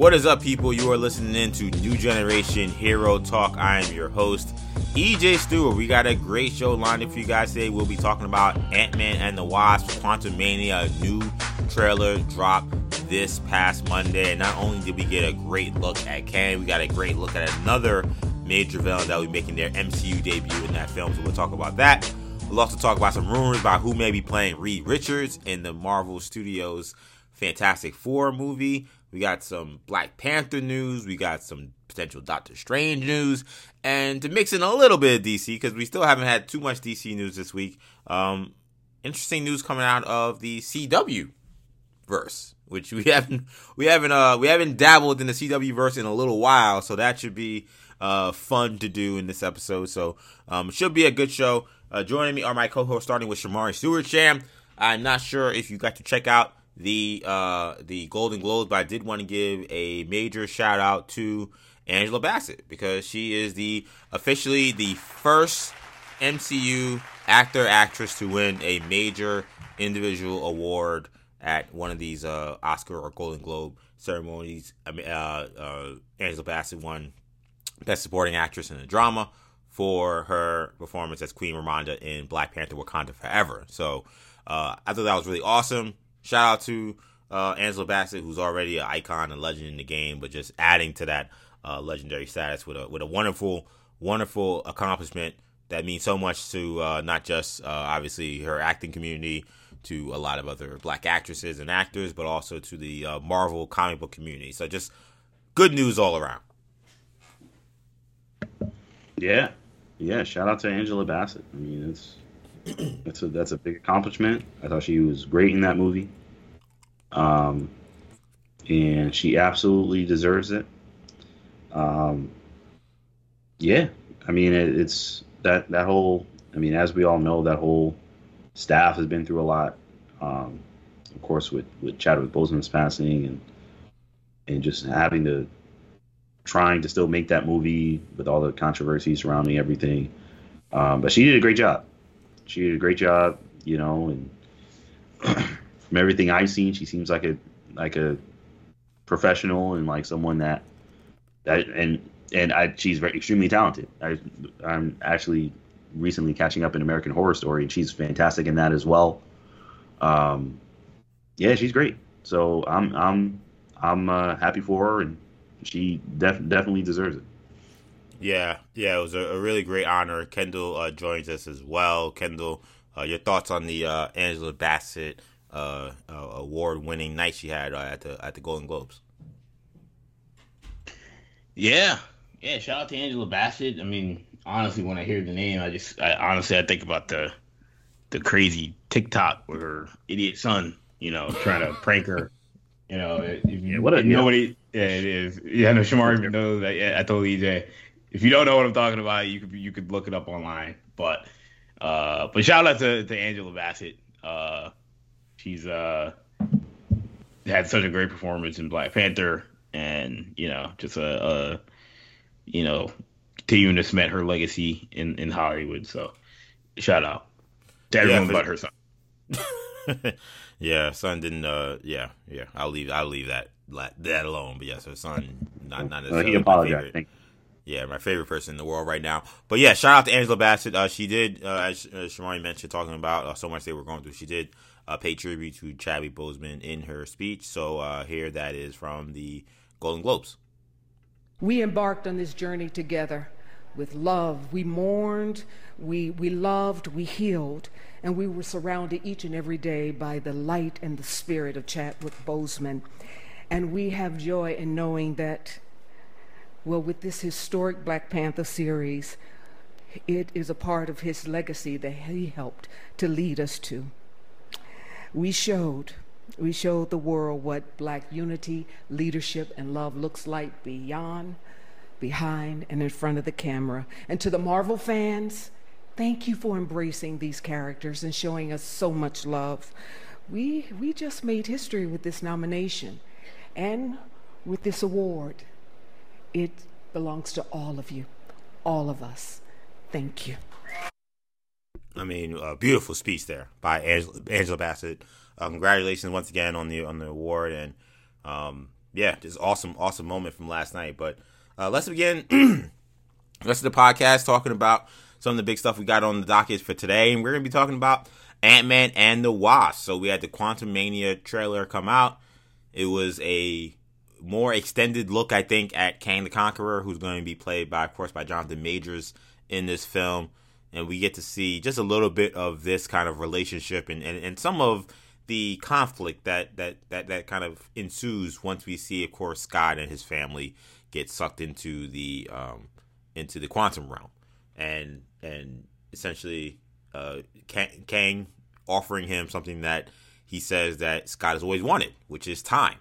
What is up, people? You are listening in to New Generation Hero Talk. I am your host, EJ Stewart. We got a great show lined up for you guys today. We'll be talking about Ant Man and the Wasp, Quantumania, a new trailer dropped this past Monday. And not only did we get a great look at Kang, we got a great look at another major villain that will be making their MCU debut in that film. So we'll talk about that. We'll also talk about some rumors about who may be playing Reed Richards in the Marvel Studios Fantastic Four movie. We got some Black Panther news. We got some potential Doctor Strange news. And to mix in a little bit of DC, because we still haven't had too much DC news this week, um, interesting news coming out of the CW verse, which we haven't we haven't uh we haven't dabbled in the CW verse in a little while, so that should be uh fun to do in this episode. So um should be a good show. Uh, joining me are my co-hosts, starting with Shamari Stewart Sham. I'm not sure if you got to check out the uh, the Golden Globes, but I did want to give a major shout out to Angela Bassett because she is the officially the first MCU actor actress to win a major individual award at one of these uh, Oscar or Golden Globe ceremonies. Uh, uh, Angela Bassett won Best Supporting Actress in a Drama for her performance as Queen Ramonda in Black Panther: Wakanda Forever. So uh, I thought that was really awesome. Shout out to uh, Angela Bassett, who's already an icon and legend in the game, but just adding to that uh, legendary status with a with a wonderful, wonderful accomplishment that means so much to uh, not just uh, obviously her acting community, to a lot of other black actresses and actors, but also to the uh, Marvel comic book community. So just good news all around. Yeah, yeah. Shout out to Angela Bassett. I mean, it's that's a that's a big accomplishment. I thought she was great in that movie, um, and she absolutely deserves it. Um, yeah, I mean it, it's that that whole. I mean, as we all know, that whole staff has been through a lot. Um, of course, with with Chadwick Boseman's passing and and just having to trying to still make that movie with all the controversy surrounding everything. Um, but she did a great job she did a great job, you know, and from everything I've seen, she seems like a like a professional and like someone that that and and I, she's very extremely talented. I, I'm actually recently catching up in American Horror Story, and she's fantastic in that as well. Um, yeah, she's great. So I'm I'm I'm uh, happy for her, and she def- definitely deserves it. Yeah, yeah, it was a, a really great honor. Kendall uh, joins us as well. Kendall, uh, your thoughts on the uh, Angela Bassett uh, uh, award-winning night she had uh, at the at the Golden Globes? Yeah, yeah. Shout out to Angela Bassett. I mean, honestly, when I hear the name, I just, I honestly, I think about the the crazy TikTok with her idiot son. You know, trying to prank her. You know, if yeah, what a, nobody. Yeah, it is. Yeah, no, Shamar even knows that. Yeah, I told EJ if you don't know what I'm talking about, you could you could look it up online. But uh, but shout out to, to Angela Bassett. Uh, she's uh, had such a great performance in Black Panther, and you know, just a, a you know, continuing to cement her legacy in in Hollywood. So shout out to everyone yeah, but her son. yeah, son didn't. Uh, yeah, yeah. I'll leave. I'll leave that that alone. But yes, her son not not necessarily. he apologized yeah, my favorite person in the world right now. But yeah, shout out to Angela Bassett. Uh, she did, uh, as, Shamari mentioned, talking about uh, so much they were going through. She did uh, pay tribute to Chadwick Boseman in her speech. So uh, here that is from the Golden Globes. We embarked on this journey together with love. We mourned, we, we loved, we healed, and we were surrounded each and every day by the light and the spirit of Chadwick Boseman. And we have joy in knowing that well, with this historic Black Panther series, it is a part of his legacy that he helped to lead us to. We showed, we showed the world what black unity, leadership, and love looks like beyond, behind, and in front of the camera. And to the Marvel fans, thank you for embracing these characters and showing us so much love. We, we just made history with this nomination and with this award. It belongs to all of you, all of us. Thank you. I mean, a beautiful speech there by Angela, Angela Bassett. Uh, congratulations once again on the on the award, and um, yeah, just awesome, awesome moment from last night. But uh, let's begin rest of the podcast talking about some of the big stuff we got on the docket for today, and we're gonna be talking about Ant Man and the Wasp. So we had the Quantumania trailer come out. It was a more extended look, I think, at Kang the Conqueror, who's going to be played by, of course, by Jonathan Majors in this film. And we get to see just a little bit of this kind of relationship and, and, and some of the conflict that, that, that, that kind of ensues once we see, of course, Scott and his family get sucked into the um, into the quantum realm, and and essentially uh, Kang offering him something that he says that Scott has always wanted, which is time.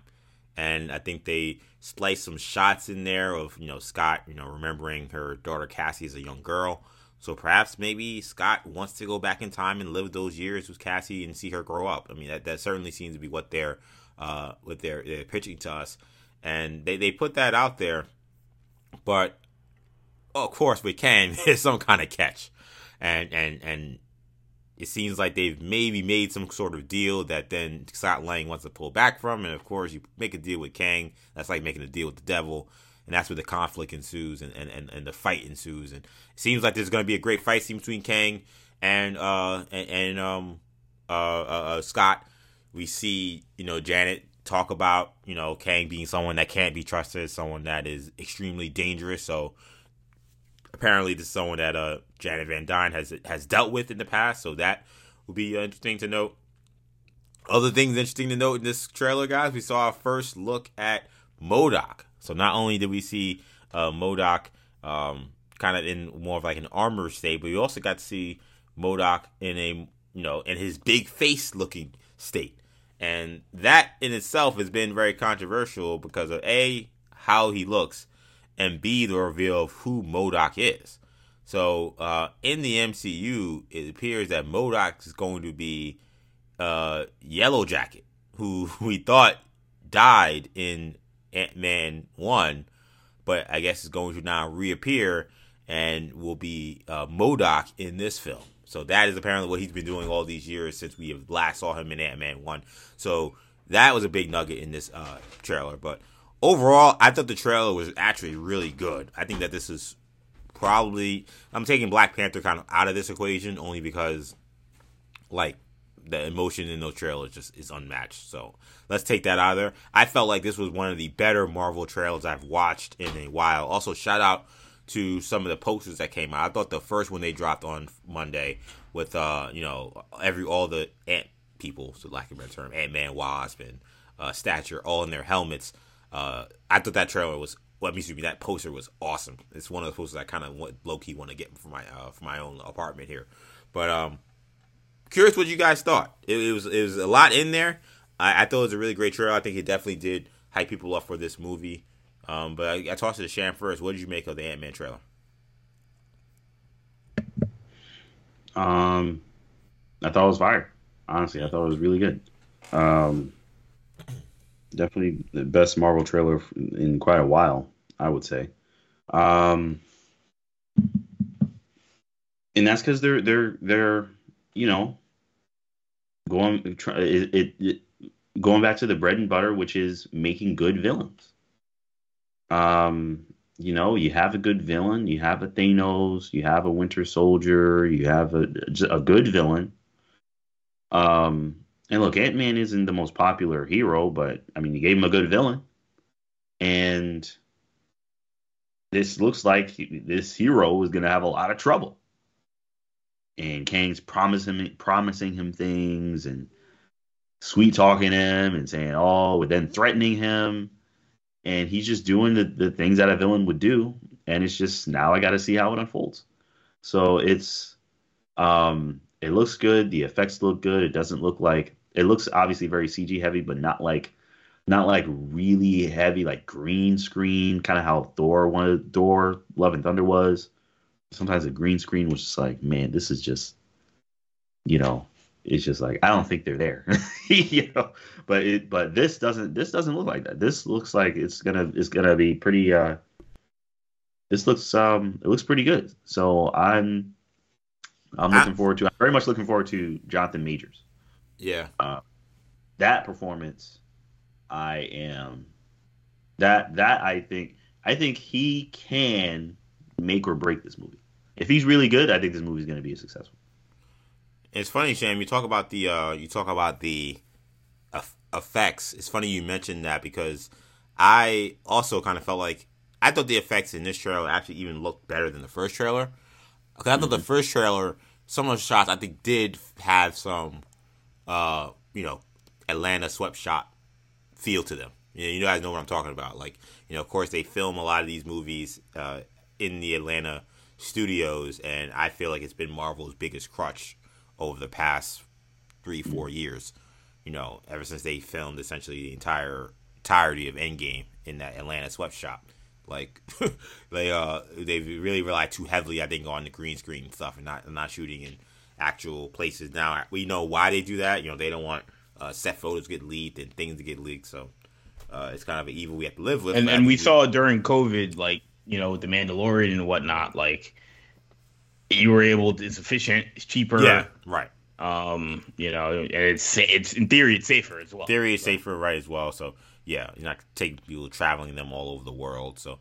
And I think they spliced some shots in there of you know Scott, you know, remembering her daughter Cassie as a young girl, so perhaps maybe Scott wants to go back in time and live those years with Cassie and see her grow up. I mean, that, that certainly seems to be what they're uh, what they're, they're pitching to us, and they, they put that out there. But of course, we can. There's some kind of catch, and and and it seems like they've maybe made some sort of deal that then Scott Lang wants to pull back from, and of course, you make a deal with Kang. That's like making a deal with the devil and that's where the conflict ensues and, and, and, and the fight ensues. And it seems like there's going to be a great fight scene between Kang and uh and, and um uh, uh, uh, Scott. We see you know Janet talk about you know Kang being someone that can't be trusted, someone that is extremely dangerous. So apparently, this is someone that uh Janet Van Dyne has has dealt with in the past. So that will be interesting to note. Other things interesting to note in this trailer, guys. We saw our first look at MODOK. So not only did we see uh, MODOK um, kind of in more of like an armor state, but we also got to see MODOK in a you know in his big face looking state, and that in itself has been very controversial because of a how he looks, and b the reveal of who MODOK is. So uh, in the MCU, it appears that MODOK is going to be uh, Yellow Jacket, who we thought died in Ant Man 1, but I guess is going to now reappear and will be uh, MODOK in this film. So that is apparently what he's been doing all these years since we last saw him in Ant Man 1. So that was a big nugget in this uh, trailer. But overall, I thought the trailer was actually really good. I think that this is probably. I'm taking Black Panther kind of out of this equation only because, like, the emotion in those trailers just is unmatched. So let's take that out of there. I felt like this was one of the better Marvel trailers I've watched in a while. Also, shout out to some of the posters that came out. I thought the first one they dropped on Monday with uh, you know, every all the ant people, so lack of a better term, Ant Man, Wasp, and uh, Stature, all in their helmets. Uh, I thought that trailer was well, excuse me, that poster was awesome. It's one of the posters I kind of low key want to get for my uh, for my own apartment here. But um, curious what you guys thought. It, it, was it was a lot in there. I, I, thought it was a really great trailer. I think it definitely did hype people up for this movie. Um, but I, I tossed it to Sham first. What did you make of the Ant Man trailer? Um, I thought it was fire. Honestly, I thought it was really good. Um, definitely the best Marvel trailer in quite a while, I would say. Um, and that's because they're they're they're you know, going it, it, it, going back to the bread and butter, which is making good villains. Um, you know, you have a good villain, you have a Thanos, you have a Winter Soldier, you have a a good villain. Um, and look, Ant Man isn't the most popular hero, but I mean, you gave him a good villain, and this looks like this hero is going to have a lot of trouble and Kang's promising promising him things and sweet talking him and saying, oh, but then threatening him. And he's just doing the, the things that a villain would do. And it's just now I got to see how it unfolds. So it's, um, it looks good. The effects look good. It doesn't look like, it looks obviously very CG heavy, but not like, not like really heavy, like green screen, kind of how Thor wanted, Thor Love and Thunder was sometimes a green screen was just like, man, this is just, you know, it's just like I don't think they're there, you know. But it, but this doesn't, this doesn't look like that. This looks like it's gonna, it's gonna be pretty. uh This looks, um, it looks pretty good. So I'm, I'm looking I, forward to. I'm very much looking forward to Jonathan Majors. Yeah. Uh, that performance, I am That that I think I think he can make or break this movie. If he's really good, I think this movie is going to be a successful. It's funny, Sham. You talk about the uh, you talk about the effects. It's funny you mentioned that because I also kind of felt like I thought the effects in this trailer actually even looked better than the first trailer. Because I thought mm-hmm. the first trailer, some of the shots I think did have some, uh, you know, Atlanta swept shot feel to them. You, know, you guys know what I'm talking about. Like, you know, of course they film a lot of these movies uh, in the Atlanta studios, and I feel like it's been Marvel's biggest crutch over the past three, four years. You know, ever since they filmed essentially the entire entirety of Endgame in that Atlanta sweatshop. Like they uh they really rely too heavily, I think, on the green screen stuff and not not shooting in actual places. Now we know why they do that. You know, they don't want uh, set photos get leaked and things to get leaked. So uh, it's kind of an evil we have to live with. And, and we saw during COVID, like you know, the Mandalorian and whatnot, like you were able. To, it's efficient. It's cheaper. Yeah. Right. Um, you know, and it's it's in theory it's safer as well. Theory is so. safer, right? As well. So yeah, you're not taking people traveling them all over the world. So,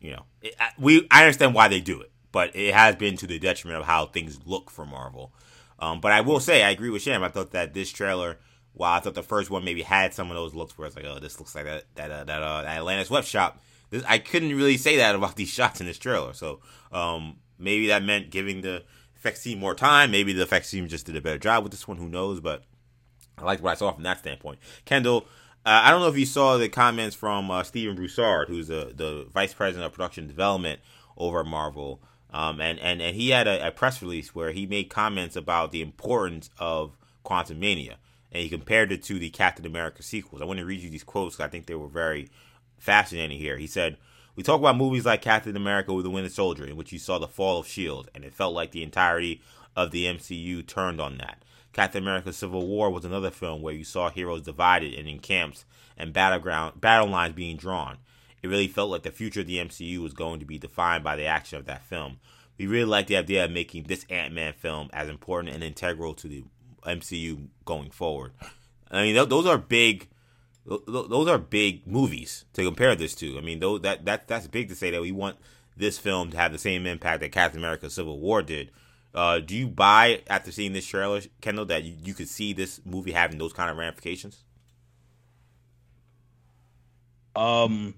you know, it, we I understand why they do it, but it has been to the detriment of how things look for Marvel. Um, but I will say I agree with Sham. I thought that this trailer, while I thought the first one maybe had some of those looks where it's like, oh, this looks like that that uh, that, uh, that Atlanta sweatshop. This, I couldn't really say that about these shots in this trailer. So um, maybe that meant giving the effects team more time. Maybe the effects team just did a better job with this one. Who knows? But I liked what I saw from that standpoint. Kendall, uh, I don't know if you saw the comments from uh, Stephen Broussard, who's the, the vice president of production development over at Marvel. Um, and, and, and he had a, a, press release where he made comments about the importance of Quantumania, And he compared it to the Captain America sequels. I want to read you these quotes because I think they were very fascinating here. He said, We talk about movies like Captain America with the Winter Soldier, in which you saw the fall of S.H.I.E.L.D., and it felt like the entirety of the MCU turned on that. Captain America Civil War was another film where you saw heroes divided and in camps and battleground battle lines being drawn. It really felt like the future of the MCU was going to be defined by the action of that film. We really like the idea of making this Ant-Man film as important and integral to the MCU going forward. I mean, th- those are big those are big movies to compare this to. I mean, though that that that's big to say that we want this film to have the same impact that Captain America: Civil War did. Uh, do you buy after seeing this trailer, Kendall, that you, you could see this movie having those kind of ramifications? Um,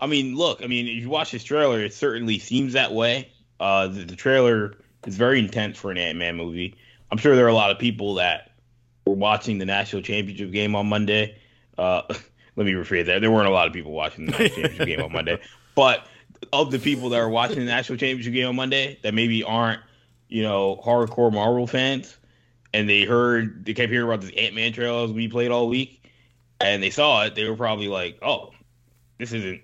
I mean, look, I mean, if you watch this trailer, it certainly seems that way. Uh, the, the trailer is very intense for an Ant Man movie. I'm sure there are a lot of people that were watching the national championship game on Monday. Uh, let me rephrase that. There weren't a lot of people watching the national championship game on Monday, but of the people that are watching the national championship game on Monday that maybe aren't you know, hardcore Marvel fans, and they heard they kept hearing about this Ant Man trailers we played all week, and they saw it, they were probably like, "Oh, this isn't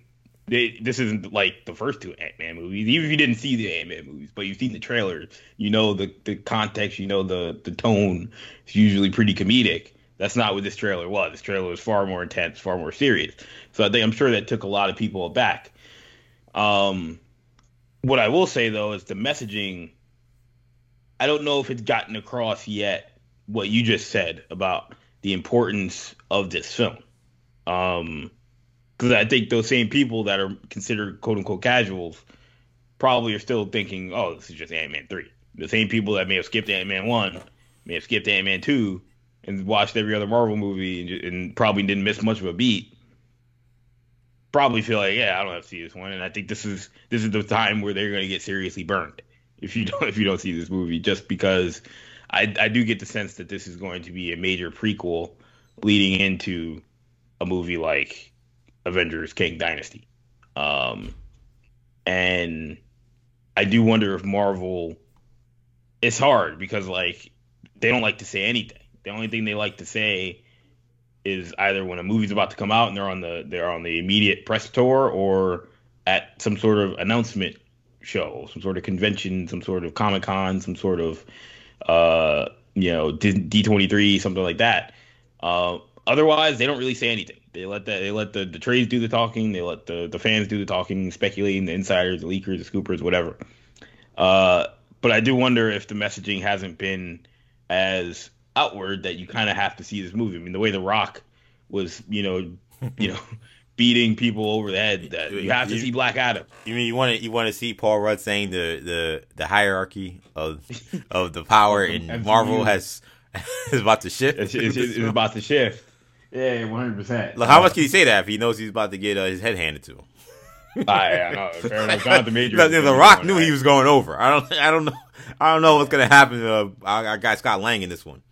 this isn't like the first two Ant Man movies. Even if you didn't see the Ant Man movies, but you've seen the trailers, you know the the context, you know the the tone. It's usually pretty comedic. That's not what this trailer was. This trailer was far more intense, far more serious. So I think I'm sure that took a lot of people aback. Um, what I will say though is the messaging I don't know if it's gotten across yet what you just said about the importance of this film. Um, because I think those same people that are considered quote unquote casuals probably are still thinking, oh, this is just Ant Man 3. The same people that may have skipped Ant Man 1 may have skipped Ant Man 2 and watched every other Marvel movie and, and, probably didn't miss much of a beat. Probably feel like, yeah, I don't have to see this one. And I think this is this is the time where they're going to get seriously burned if you don't if you don't see this movie, just because I I do get the sense that this is going to be a major prequel leading into a movie like Avengers Kang Dynasty. Um, and I do wonder if Marvel it's hard because like they don't like to say anything. The only thing they like to say is either when a movie's about to come out and they're on the they're on the immediate press tour or at some sort of announcement show, some sort of convention, some sort of Comic Con, some sort of uh, you know D twenty three, something like that. Uh, otherwise, they don't really say anything. They let the they let the, the trades do the talking. They let the, the fans do the talking, speculating, the insiders, the leakers, the scoopers, whatever. Uh, but I do wonder if the messaging hasn't been as outward that you kind of have to see this movie. I mean, the way The Rock was, you know, you know, beating people over the head. That you have to You- see Black Adam. You mean you want to you want to see Paul Rudd saying the the the hierarchy of of the power in Marvel has is about to shift? It's, it's, it's about to shift. Yeah, one hundred percent. Look, how much can he say that if he knows he's about to get uh, his head handed to him? I, I know. Fair enough. Jonathan Major. the, the Rock knew he was going over. I don't I don't know I don't know what's gonna happen. To, uh, I, I got Scott Lang in this one.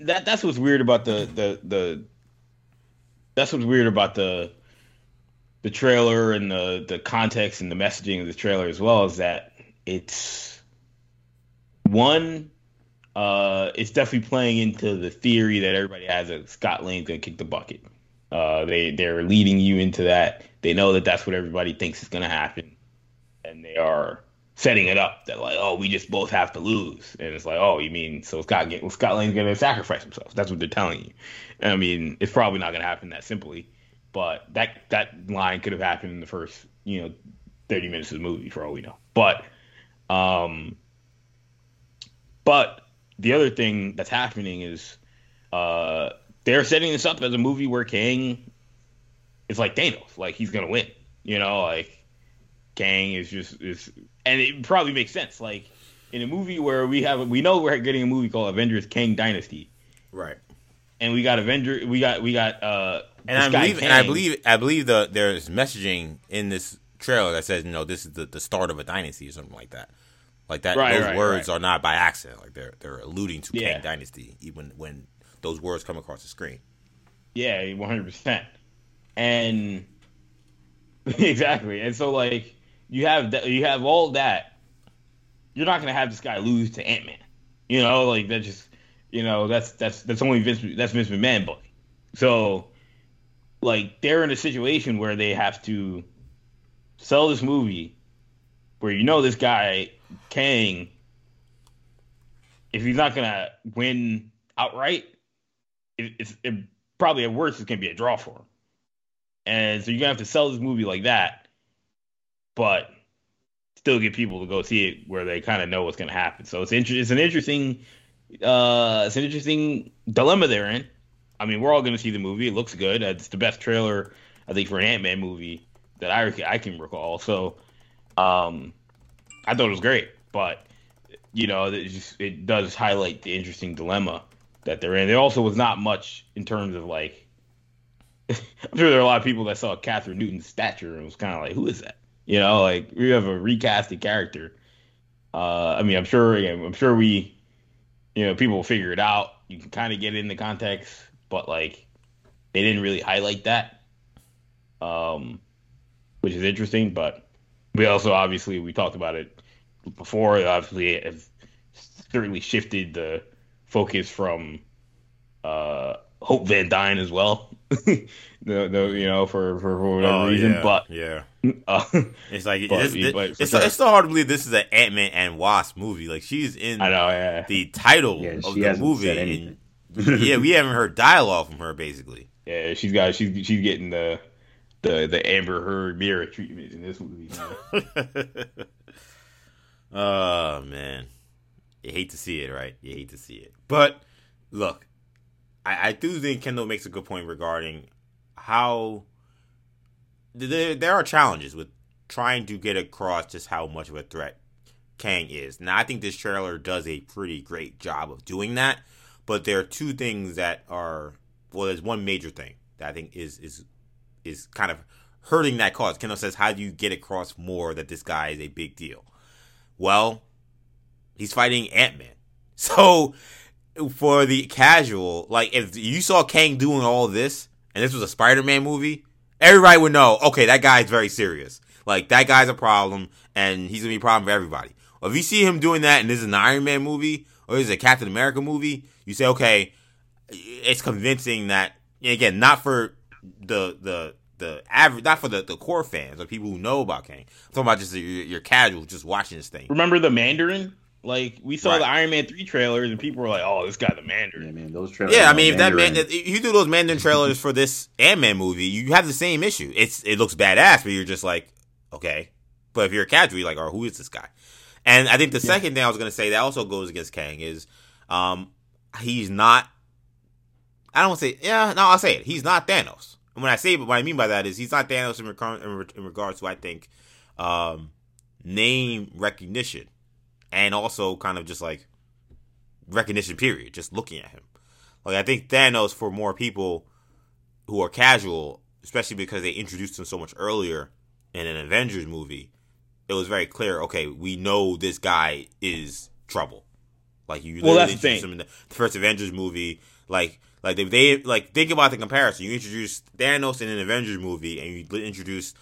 that that's what's weird about the the the that's what's weird about the the trailer and the the context and the messaging of the trailer as well is that it's one uh it's definitely playing into the theory that everybody has that Scott Lang's gonna kick the bucket. Uh they they're leading you into that. They know that that's what everybody thinks is gonna happen. And they are setting it up that like, oh, we just both have to lose. And it's like, oh, you mean so Scott get well, Scott Lang's gonna sacrifice himself. That's what they're telling you. And I mean, it's probably not gonna happen that simply, but that that line could have happened in the first, you know, thirty minutes of the movie for all we know. But um but the other thing that's happening is uh they're setting this up as a movie where Kang is like Thanos, like he's gonna win. You know, like Kang is just is, and it probably makes sense. Like in a movie where we have, we know we're getting a movie called Avengers: Kang Dynasty, Right. and we got Avenger, we got we got uh, And I believe and I believe I believe the there's messaging in this trailer that says you know this is the, the start of a dynasty or something like that. Like that Right, those right, words right. are not by accident. Like they're they're alluding to Yeah. Kang Dynasty even when those words come across the screen. Yeah, one hundred percent. And exactly, and so like you have that, you have all that. You're not gonna have this guy lose to Ant Man. You know, like that just you know that's that's that's only Vince that's Vince McMahon boy. So like they're in a situation where they have to sell this movie where you know this guy Kang if he's not gonna win outright it, it's it probably at worst it's gonna be a draw for him. And so you're gonna have to sell this movie like that, but still get people to go see it where they kind of know what's gonna happen. So it's inter- it's an interesting uh it's an interesting dilemma they're in. I mean, we're all gonna see the movie. It looks good. It's the best trailer I think for an Ant Man movie that I I can recall. So um I thought it was great, but you know, it just it does highlight the interesting dilemma that they're in. There also was not much in terms of like. I'm sure there are a lot of people that saw Kathryn Newton's stature and was kind of like, "Who is that?" You know, like we have a recasted character. Uh, I mean, I'm sure. I'm sure we, you know, people will figure it out. You can kind of get it in the context, but like, they didn't really highlight that, um, which is interesting. But we also obviously we talked about it before. Obviously, have certainly shifted the focus from uh, Hope Van Dyne as well. the, the, you know, for, for, for whatever reason. yeah, But yeah, uh, it's like But- this, this- but it's, sure. it's still hard to believe this is an Ant Man and Wasp movie. Like she's in I know, yeah. the title Yeah, of she the movie. and- yeah, we haven't heard dialogue from her basically. Yeah, she's got she's she's getting the the the Amber Heard Mera treatment in this movie. oh man, you hate to see it, right? You hate to see it, but look, I, I do think Kendall makes a good point regarding how there there are challenges with trying to get across just how much of a threat Kang is. Now, I think this trailer does a pretty great job of doing that, but there are two things that are well, there's one major thing that I think is is is kind of hurting that cause. Kendall says, "How do you get across more that this guy is a big deal?" Well, he's fighting Ant Man, so for the casual, like if you saw Kang doing all this and this was a Spider Man movie, everybody would know, okay, that guy's very serious. Like that guy's a problem and he's gonna be a problem for everybody. If you see him doing that and this is an Iron Man movie or this is a Captain America movie, you say, okay, it's convincing that again, not for the the the average, not for the, the core fans or people who know about Kang. I'm talking about just your, your casual, just watching this thing. Remember the Mandarin? Like we saw Right. the Iron Man three trailers, and people were like, "Oh, this guy the Mandarin." Yeah, man, those trailers. Yeah, I mean, if that man, Mandarin. if you do those Mandarin trailers for this Ant Man movie, you have the same issue. It's it looks badass, but you're just like, okay. But if you're a casual, you're like, oh, who is this guy? And I think the second thing I was gonna say that also goes against Kang is, um, he's not. I don't wanna say yeah. No, I'll say it. He's not Thanos. And when I say, but what I mean by that is he's not Thanos in, rec- in, re- in regards to I think um, name recognition and also kind of just like recognition period. Just looking at him, like I think Thanos for more people who are casual, especially because they introduced him so much earlier in an Avengers movie, it was very clear. Okay, we know this guy is trouble. Like you, Well, that's the thing. him in the, the first Avengers movie. Like, like they, they like think about the comparison. You introduced Thanos in an Avengers movie, and you introduce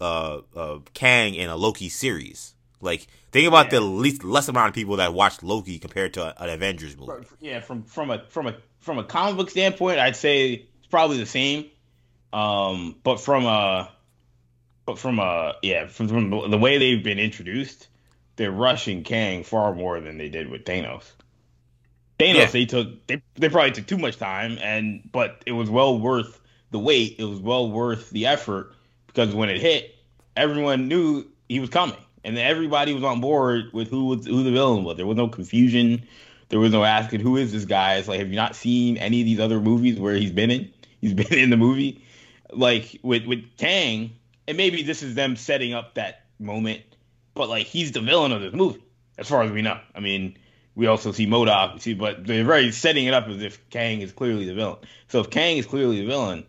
uh, uh, Kang in a Loki series. Like, think about the least less amount of people that watched Loki compared to an Avengers movie. Yeah, from from a from a from a comic book standpoint, I'd say it's probably the same. Um, but from a but from a yeah from, from the way they've been introduced, they're rushing Kang far more than they did with Thanos. Thanos, Yeah. they took they they probably took too much time, and but it was well worth the wait. It was well worth the effort because when it hit, everyone knew he was coming, and everybody was on board with who was who the villain was. There was no confusion. There was no asking who is this guy. It's like have you not seen any of these other movies where he's been in? He's been in the movie. Like with with Kang, and maybe this is them setting up that moment, but like he's the villain of this movie, as far as we know. I mean, we also see MODOK, we see, but they're very setting it up as if Kang is clearly the villain. So if Kang is clearly the villain,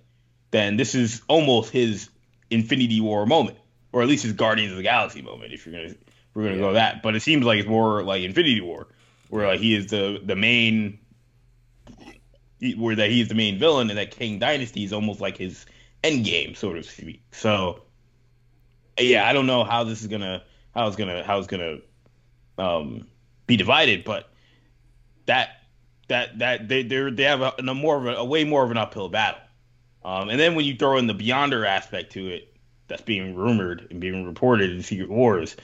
then this is almost his Infinity War moment, or at least his Guardians of the Galaxy moment, if you're gonna we're gonna go that. But it seems like it's more like Infinity War, where like he is the the main, where that he's the main villain, and that Kang Dynasty is almost like his end game, so to speak. So yeah, I don't know how this is gonna how it's gonna how it's gonna um, be divided, but that that that they they they have a, a more of a, a way more of an uphill battle. Um, and then when you throw in the Beyonder aspect to it, that's being rumored and being reported in Secret Wars,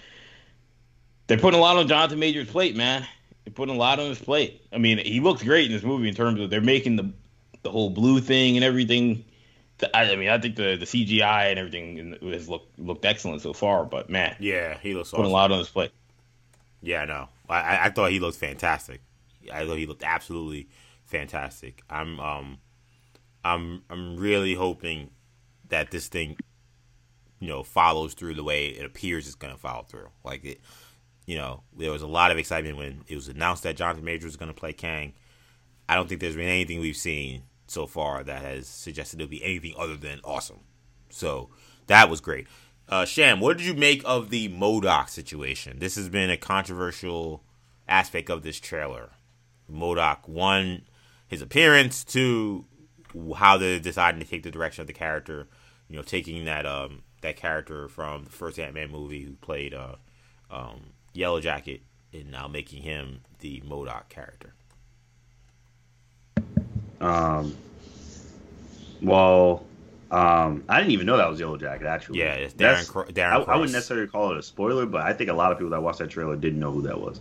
they're putting a lot on Jonathan Major's plate, man. They're putting a lot on his plate. I mean, he looks great in this movie in terms of they're making the the whole blue thing and everything. I, I mean, I think the, the CGI and everything has looked looked excellent so far. But man, Yeah, he looks awesome. putting awesome. a lot on his plate. Yeah, I know. I, I- thought he looked fantastic. I thought he looked absolutely fantastic. I'm um I'm I'm really hoping that this thing you know follows through the way it appears it's to follow through. Like it you know, there was a lot of excitement when it was announced that Jonathan Majors was to play Kang. I don't think there's been anything we've seen so far that has suggested it'll be anything other than awesome. So that was great. Uh, Sham, what did you make of the MODOK situation? This has been a controversial aspect of this trailer. MODOK, one, his appearance, two, how they're deciding to take the direction of the character. You know, taking that um that character from the first Ant Man movie who played uh um Yellow Jacket and now making him the MODOK character. Um, well, um, I didn't even know that was Yellow Jacket. Actually, Yeah, it's Darren That's- Cro- Darren I, I wouldn't necessarily call it a spoiler, but I think a lot of people that watched that trailer didn't know who that was,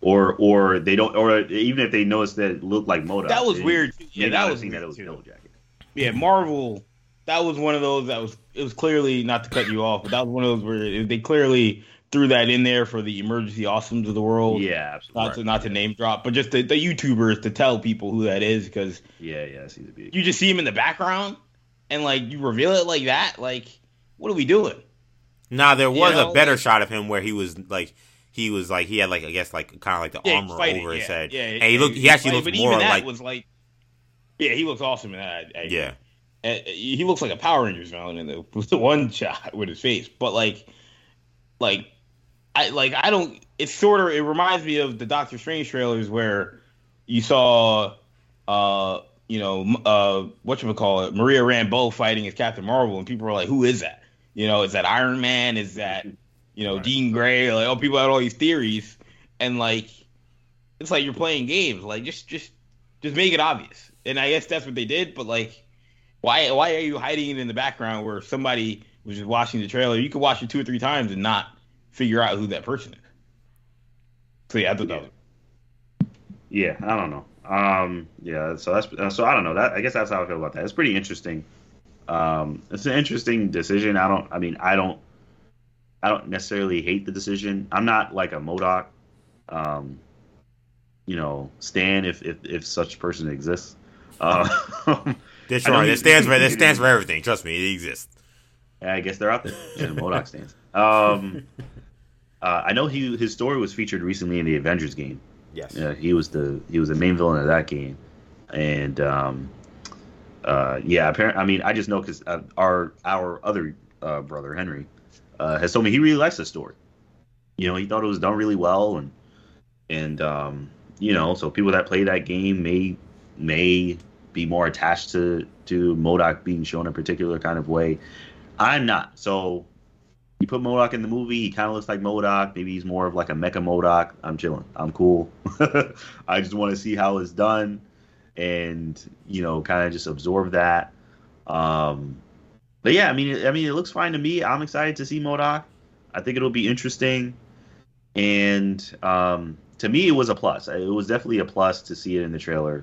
or or they don't, or even if they noticed that it looked like MODOK, That was they weird. may Yeah, not that was seen that it was too. Yellow Jacket. yeah, Marvel. That was one of those that was. It was clearly not to cut you off, but that was one of those where they clearly threw that in there for the Emergency Awesomes of the world. Yeah, absolutely. Not to not to name drop, but just the, the YouTubers to tell people who that is because Yeah, yeah, it seems to be. you just see him in the background and like you reveal it like that. Like, what are we doing? Nah, there was know, a better like- shot of him where he was like he was like he had like I guess like kind of like the Yeah, armor fighting, over his yeah, head. Yeah, and he looked. He actually fighting, looked more like was like. Yeah, he looks awesome in that. I- yeah. Uh, he looks like a Power Rangers villain in the, the one shot with his face. But like, like, I like I don't. It's sort of it reminds me of the Doctor Strange trailers where you saw, uh, you know, uh, what you call it, Maria Rambeau fighting as Captain Marvel, and people were like, "Who is that? You know, is that Iron Man? Is that you know Right. Dean Gray? Like, oh, people had all these theories, and like, it's like you're playing games. Like, just just just make it obvious. And I guess that's what they did. But like, why why are you hiding it in the background where somebody was just watching the trailer? You could watch it two or three times and not figure out who that person is. So yeah, I thought that was Yeah, I don't know. Um, yeah, so that's uh, so I don't know. That I guess that's how I feel about that. It's pretty interesting. Um, it's an interesting decision. I don't. I mean, I don't. I don't necessarily hate the decision. I'm not like a MODOK. Um, you know, Stan if if if such person exists. Uh, trying. It stands for it stands for everything. Trust me, it exists. Yeah, I guess they're out there. Yeah, MODOK stands. Um, uh, I know he his story was featured recently in the Avengers game. Yes. Yeah, he was the he was the main villain of that game, and um, uh, yeah, apparently, I mean, I just know because uh, our our other uh, brother Henry uh, has told me he really likes the story. You know, he thought it was done really well, and and um, you know, so people that play that game may may be more attached to to MODOK being shown a particular kind of way. I'm not. So you put MODOK in the movie, he kind of looks like MODOK. Maybe he's more of like a mecha MODOK. I'm chilling. I'm cool. I just want to see how it's done, and you know, kind of just absorb that. Um, but yeah, I mean, I mean, it looks fine to me. I'm excited to see MODOK. I think it'll be interesting, and um, to me, it was a plus. It was definitely a plus to see it in the trailer,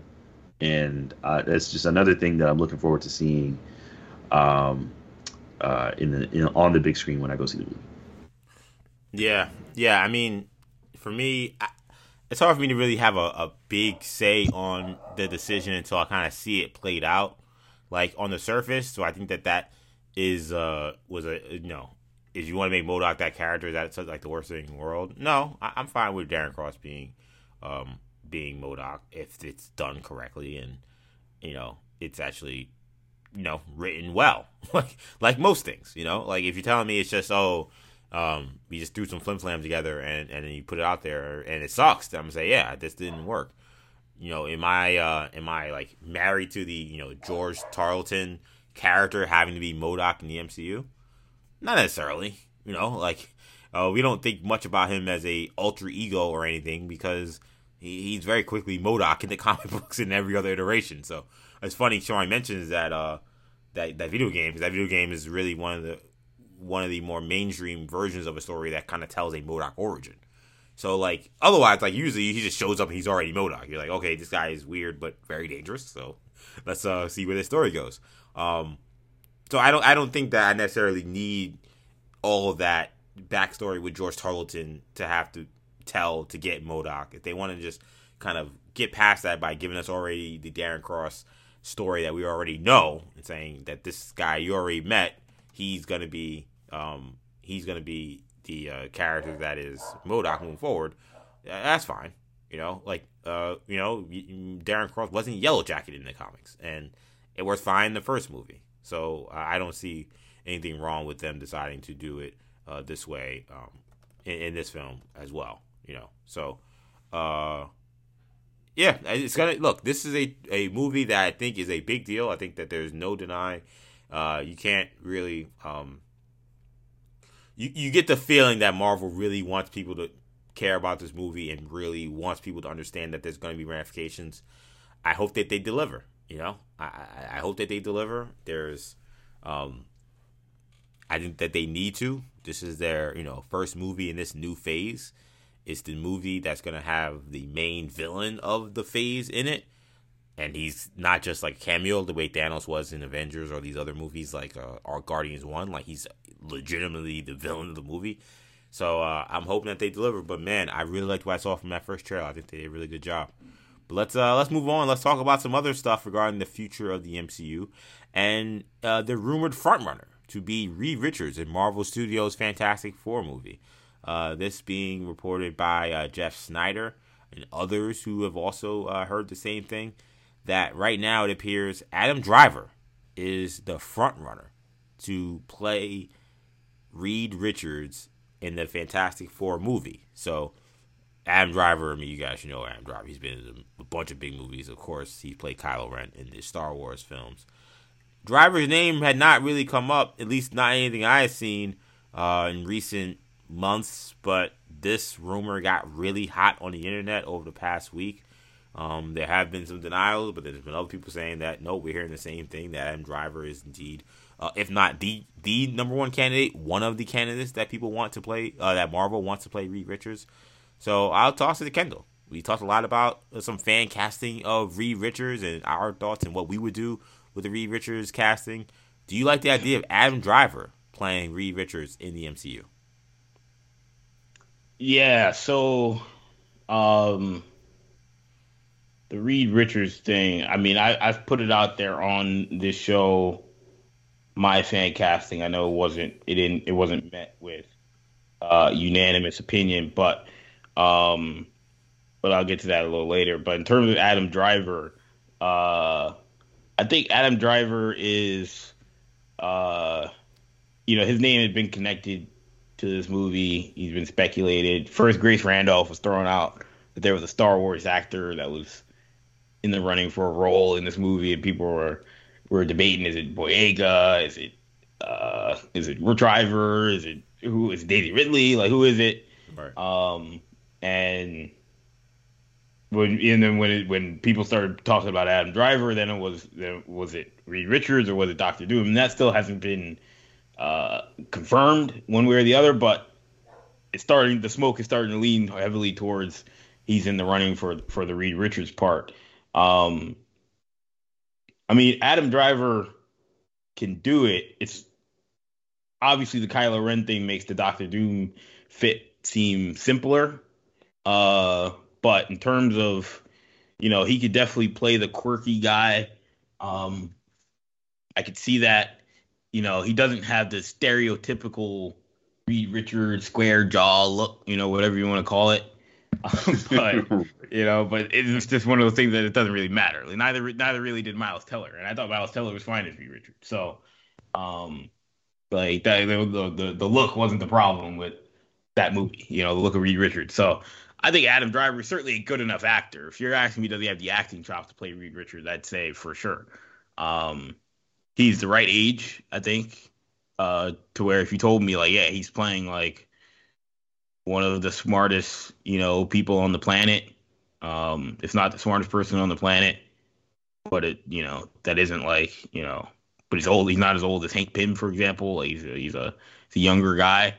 and uh, it's just another thing that I'm looking forward to seeing. Um, uh, in the in, on the big screen when I go see the movie. Yeah, yeah. I mean, for me, I, it's hard for me to really have a, a big say on the decision until I kind of see it played out, like on the surface. So I think that that is uh was a you know if you want to make MODOK that character, is that like the worst thing in the world? No, I, am fine with Darren Cross being um being MODOK if it's done correctly and you know it's actually you know written well. Like like most things you know? Like if you're telling me it's just oh um you just threw some flim flam together and and then you put it out there and it sucks then i'm gonna say yeah this didn't work. You know am i uh am i like married to the you know george tarleton character having to be MODOK in the mcu not necessarily you know? Like uh, we don't think much about him as a alter ego or anything because he, he's very quickly MODOK in the comic books in every other iteration so it's funny Sean mentions that uh that that video game because that video game is really one of the one of the more mainstream versions of a story that kind of tells a MODOK origin. So like otherwise, like usually he just shows up and he's already MODOK. You're like, okay, this guy is weird but very dangerous. So let's uh see where this story goes. Um, so I don't I don't think that I necessarily need all of that backstory with George Tarleton to have to tell to get MODOK. If they want to just kind of get past that by giving us already the Darren Cross story that we already know and saying that this guy you already met, he's gonna be um, he's gonna be the uh, character that is MODOK moving forward. That's fine, you know. Like uh, you know, Darren Cross wasn't Yellow Jacket in the comics, and it was fine in the first movie. So uh, I don't see anything wrong with them deciding to do it uh, this way um, in, in, this film as well. You know, so uh, yeah, it's gonna look. This is a a movie that I think is a big deal. I think that there's no denying. Uh, you can't really. Um, you you get the feeling that Marvel really wants people to care about this movie and really wants people to understand that there's going to be ramifications. I hope that they deliver. You know, I I, I hope that they deliver. There's, um, I think that they need to. This is their you know first movie in this new phase it's the movie that's gonna have the main villain of the phase in it, and he's not just like cameo the way Thanos was in Avengers or these other movies like uh, our Guardians One. Like he's legitimately the villain of the movie. So uh, I'm hoping that they deliver. But man, I really liked what I saw from that first trailer. I think they did a really good job. But let's uh, let's move on. Let's talk about some other stuff regarding the future of the MCU and uh, the rumored frontrunner to be Reed Richards in Marvel Studios' Fantastic Four movie. Uh, this being reported by uh, Jeff Sneider and others who have also uh, heard the same thing. That right now it appears Adam Driver is the front runner to play Reed Richards in the Fantastic Four movie. So Adam Driver, I mean, you guys know Adam Driver. He's been in a bunch of big movies. Of course, he played Kylo Ren in the Star Wars films. Driver's name had not really come up, at least not anything I had seen uh, in recent months, but this rumor got really hot on the internet over the past week. Um, there have been some denials, but there's been other people saying that no, we're hearing the same thing that Adam Driver is indeed, uh, if not the the number one candidate, one of the candidates that people want to play, uh, that Marvel wants to play Reed Richards. So I'll toss it to Kendall. We talked a lot about some fan casting of Reed Richards and our thoughts and what we would do with the Reed Richards casting. Do you like the idea of Adam Driver playing Reed Richards in the MCU? Yeah, so um the Reed Richards thing. I mean, I, I've put it out there on this show. My fan casting. I know it wasn't. It didn't. It wasn't met with uh, unanimous opinion, but um, but I'll get to that a little later. But in terms of Adam Driver, uh, I think Adam Driver is, uh, you know, his name has been connected to this movie. He's been speculated. First, Grace Randolph was thrown out that there was a Star Wars actor that was in the running for a role in this movie, and people were were debating: is it Boyega? Is it uh, is it Driver? Is it who is it Daisy Ridley? Like who is it? Right. Um, and when and then when it, when people started talking about Adam Driver, then it was then was it Reed Richards or was it Doctor Doom? And that still hasn't been uh, confirmed one way or the other, but it's starting. The smoke is starting to lean heavily towards he's in the running for for the Reed Richards part. Um, I mean, Adam Driver can do it. It's obviously the Kylo Ren thing makes the Doctor Doom fit seem simpler. Uh, but in terms of, you know, he could definitely play the quirky guy. Um, I could see that. You know, he doesn't have the stereotypical Reed Richards square jaw look, you know, whatever you want to call it. but you know, but it's just one of those things that it doesn't really matter. Like, neither neither really did Miles Teller, and I thought Miles Teller was fine as Reed Richards. So, um, like that, the, the the look wasn't the problem with that movie. You know, the look of Reed Richards. So I think Adam Driver is certainly a good enough actor. If you're asking me, does he have the acting chops to play Reed Richards? I'd say for sure. Um, he's the right age, I think, uh, to where if you told me like, yeah, he's playing like one of the smartest, you know, people on the planet. Um, if not the smartest person on the planet, but it, you know, that isn't like, you know, but he's old. He's not as old as Hank Pym, for example. Like he's a, he's a he's a younger guy.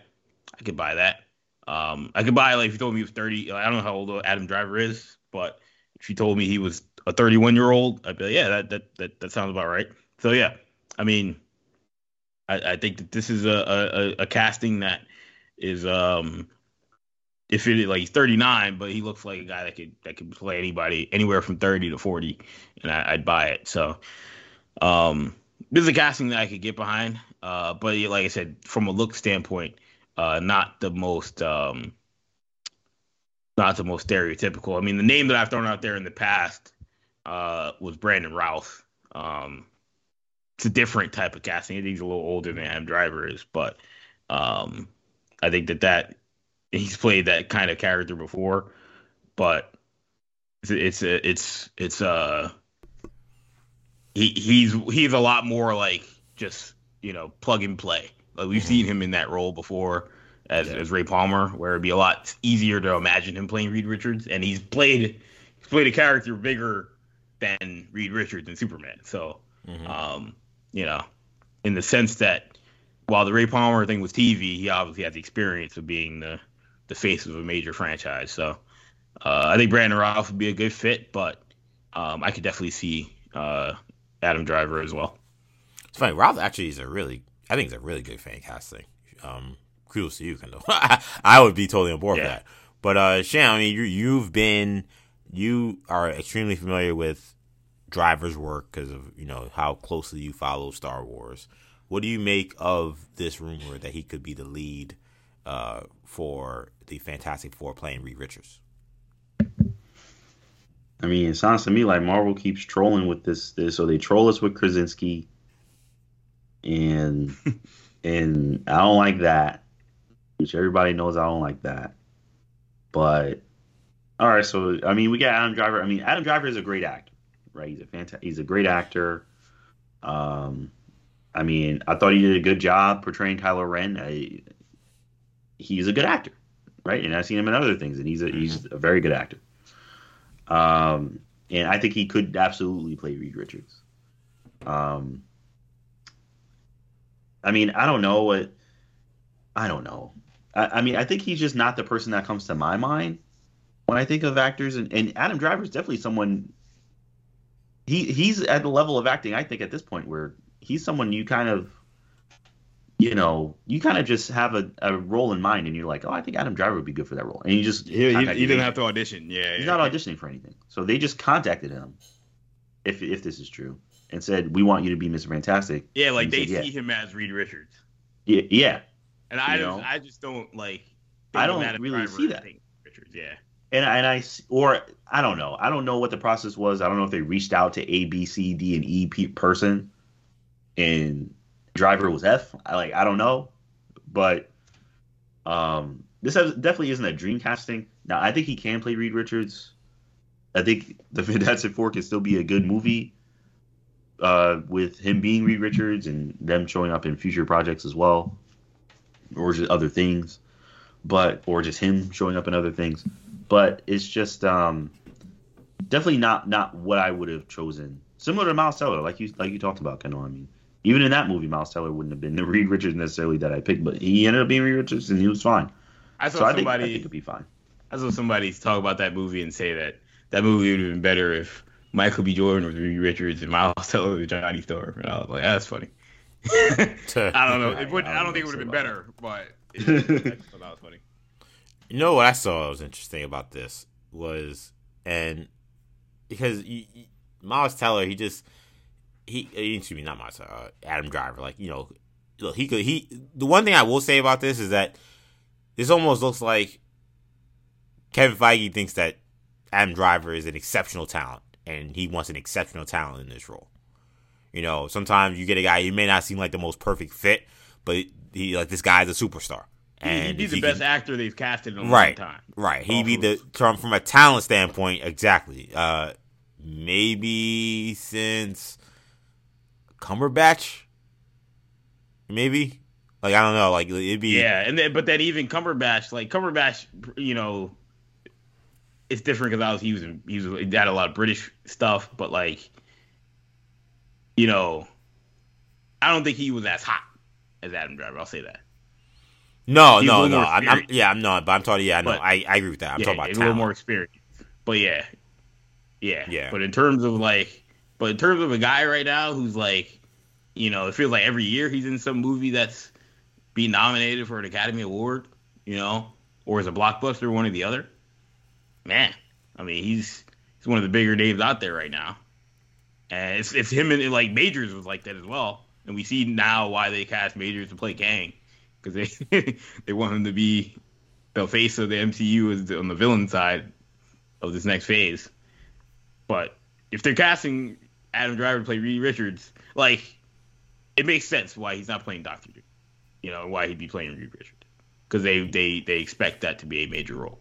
I could buy that. Um, I could buy like if you told me he was 30. Like, I don't know how old Adam Driver is, but if you told me he was a 31 year old, I'd be like, yeah, that that that, that sounds about right. So yeah, I mean, I, I think that this is a, a, a casting that is um if it like he's 39, but he looks like a guy that could that could play anybody anywhere from 30 to 40, and I, would buy it. So, um, this is a casting that I could get behind. Uh, but like I said, from a look standpoint, uh, not the most um, not the most stereotypical. I mean, the name that I've thrown out there in the past uh, was Brandon Routh. Um, it's a different type of casting. I think he's a little older than Adam Driver is, but um, I think that that he's played that kind of character before, but it's it's it's it's uh he he's he's a lot more like just you know plug and play. Like we've mm-hmm. seen him in that role before as yeah. as Ray Palmer, where it'd be a lot easier to imagine him playing Reed Richards, and he's played he's played a character bigger than Reed Richards in Superman. So, mm-hmm. um, you know, in the sense that while the Ray Palmer thing was TV, he obviously had the experience of being the the face of a major franchise. So, uh, I think Brandon Routh would be a good fit, but um, I could definitely see uh, Adam Driver as well. It's funny. Routh actually is a really, I think, it's a really good fan casting. Um, kudos to you, Kendall. I would be totally on board yeah. with that. But uh, Shan, I mean, you you've been, you are extremely familiar with Driver's work because of you know how closely you follow Star Wars. What do you make of this rumor that he could be the lead uh, for the Fantastic Four playing Reed Richards? I mean, it sounds to me like Marvel keeps trolling with this. this so they troll us with Krasinski, and and I don't like that. Which everybody knows I don't like that. But all right, so I mean, we got Adam Driver. I mean, Adam Driver is a great actor, right? He's a fantastic. He's a great actor. Um, I mean, I thought he did a good job portraying Kylo Ren. I, he's a good actor, right? And I've seen him in other things, and he's a he's a very good actor. Um, and I think he could absolutely play Reed Richards. Um, I mean, I don't know what. I don't know. I, I, mean, I think he's just not the person that comes to my mind when I think of actors. And, and Adam Driver is definitely someone. He he's at the level of acting I think at this point where he's someone you kind of you know, you kind of just have a, a role in mind, and you're like, oh, I think Adam Driver would be good for that role, and you just Yeah, he, he didn't have to audition. Yeah, He's yeah. not auditioning for anything, so they just contacted him, if if this is true, and said, we want you to be Mr. Fantastic. Yeah, like they said, see him as Reed Richards, Yeah, yeah, and I just. I just don't like. I don't really Driver see that. Richards, yeah. And and I or I don't know, I don't know what the process was. I don't know if they reached out to A, B, C, D, and E pe- person, and driver was F. I like I don't know, but um, this has, definitely isn't a dream casting. Now I think he can play Reed Richards. I think the Fantastic Four can still be a good movie. Uh, with him being Reed Richards and them showing up in future projects as well, or just other things, but or just him showing up in other things. But it's just um, definitely not not what I would have chosen. Similar to Miles Teller, like you like you talked about, Kendall. I mean, even in that movie, Miles Teller wouldn't have been the Reed Richards necessarily that I picked, but he ended up being Reed Richards and he was fine. I saw So I think, I somebody. think it'd be fine. I saw somebody talk about that movie and say that that movie would have been better if Michael B. Jordan was Reed Richards and Miles Teller was Johnny Storm. And I was like, that's funny. I don't know. It would, I don't think it would have been better, but it, I just thought that was funny. You know what I saw was interesting about this was, and because you, you, Miles Teller, he just he uh, excuse me, not Miles Teller, uh, Adam Driver. Like you know, look, he could he. The one thing I will say about this is that this almost looks like Kevin Feige thinks that Adam Driver is an exceptional talent, and he wants an exceptional talent in this role. You know, sometimes you get a guy he may not seem like the most perfect fit, but he like this guy's a superstar. He'd And be the he best can- actor they've casted in a right, long time. right. He'd be the from from a talent standpoint, exactly. Uh, maybe since Cumberbatch, maybe. Like I don't know. Like it'd be Yeah, and then, but then even Cumberbatch, like Cumberbatch, you know, it's different because I was he was he was he had a lot of British stuff, but like, you know, I don't think he was as hot as Adam Driver. I'll say that. No, no, no. I'm, I'm yeah, I'm not. But I'm talking. Yeah, no, But- I I agree with that. I'm yeah, talking about a little more experience. But yeah, yeah, Yeah. But in terms of like, but in terms of a guy right now who's like, you know, it feels like every year he's in some movie that's being nominated for an Academy Award, you know, or as a blockbuster, one or the other. Man, I mean, he's he's one of the bigger names out there right now, and it's it's him and like Majors was like that as well, and we see now why they cast Majors to play Kang because they they want him to be the face of the MCU on the villain side of this next phase. But if they're casting Adam Driver to play Reed Richards, like it makes sense why he's not playing Doctor Doom. You know why he'd be playing Reed Richards because they they they expect that to be a major role.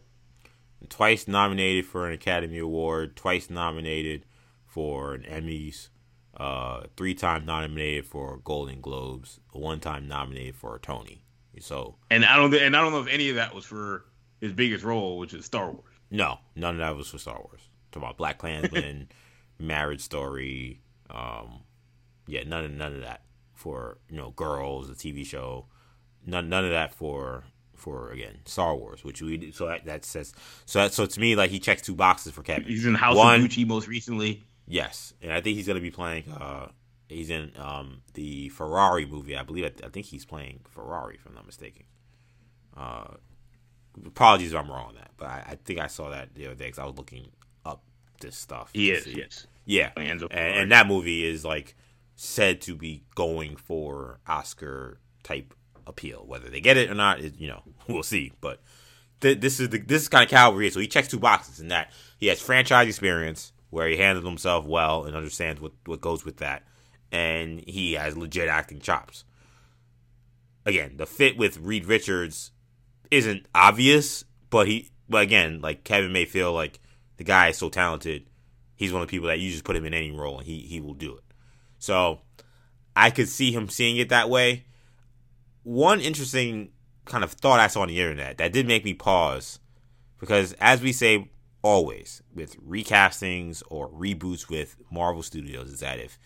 twice nominated for an Academy Award, twice nominated for an Emmys, uh, three times nominated for Golden Globes, one time nominated for a Tony. So And I don't and I don't know if any of that was for his biggest role, which is Star Wars. no, none of that was for Star Wars. Talk about Black Klansman, Marriage Story, um, yeah, none of none of that for you know Girls, the TV show, none none of that for for again Star Wars, which we so that, that says so that, so to me like he checks two boxes for Kevin. He's in House One- of Gucci most recently. Yes, and I think he's gonna be playing. Uh, he's in um the Ferrari movie. I believe. I, I think he's playing Ferrari, if I'm not mistaken. Uh, apologies if I'm wrong on that, but I, I think I saw that the other day because I was looking up this stuff. He is, yes. Yeah, and, and that movie is like said to be going for Oscar type appeal. Whether they get it or not, is you know we'll see. But th- this is the this is kind of Calvary. So he checks two boxes in that he has franchise experience where he handles himself well and understands what what goes with that, and he has legit acting chops. Again, the fit with Reed Richards isn't obvious, but he but again, like Kevin may feel like the guy is so talented, he's one of the people that you just put him in any role and he he will do it. So I could see him seeing it that way. One interesting kind of thought I saw on the internet that did make me pause because as we say always with recastings or reboots with Marvel Studios is that if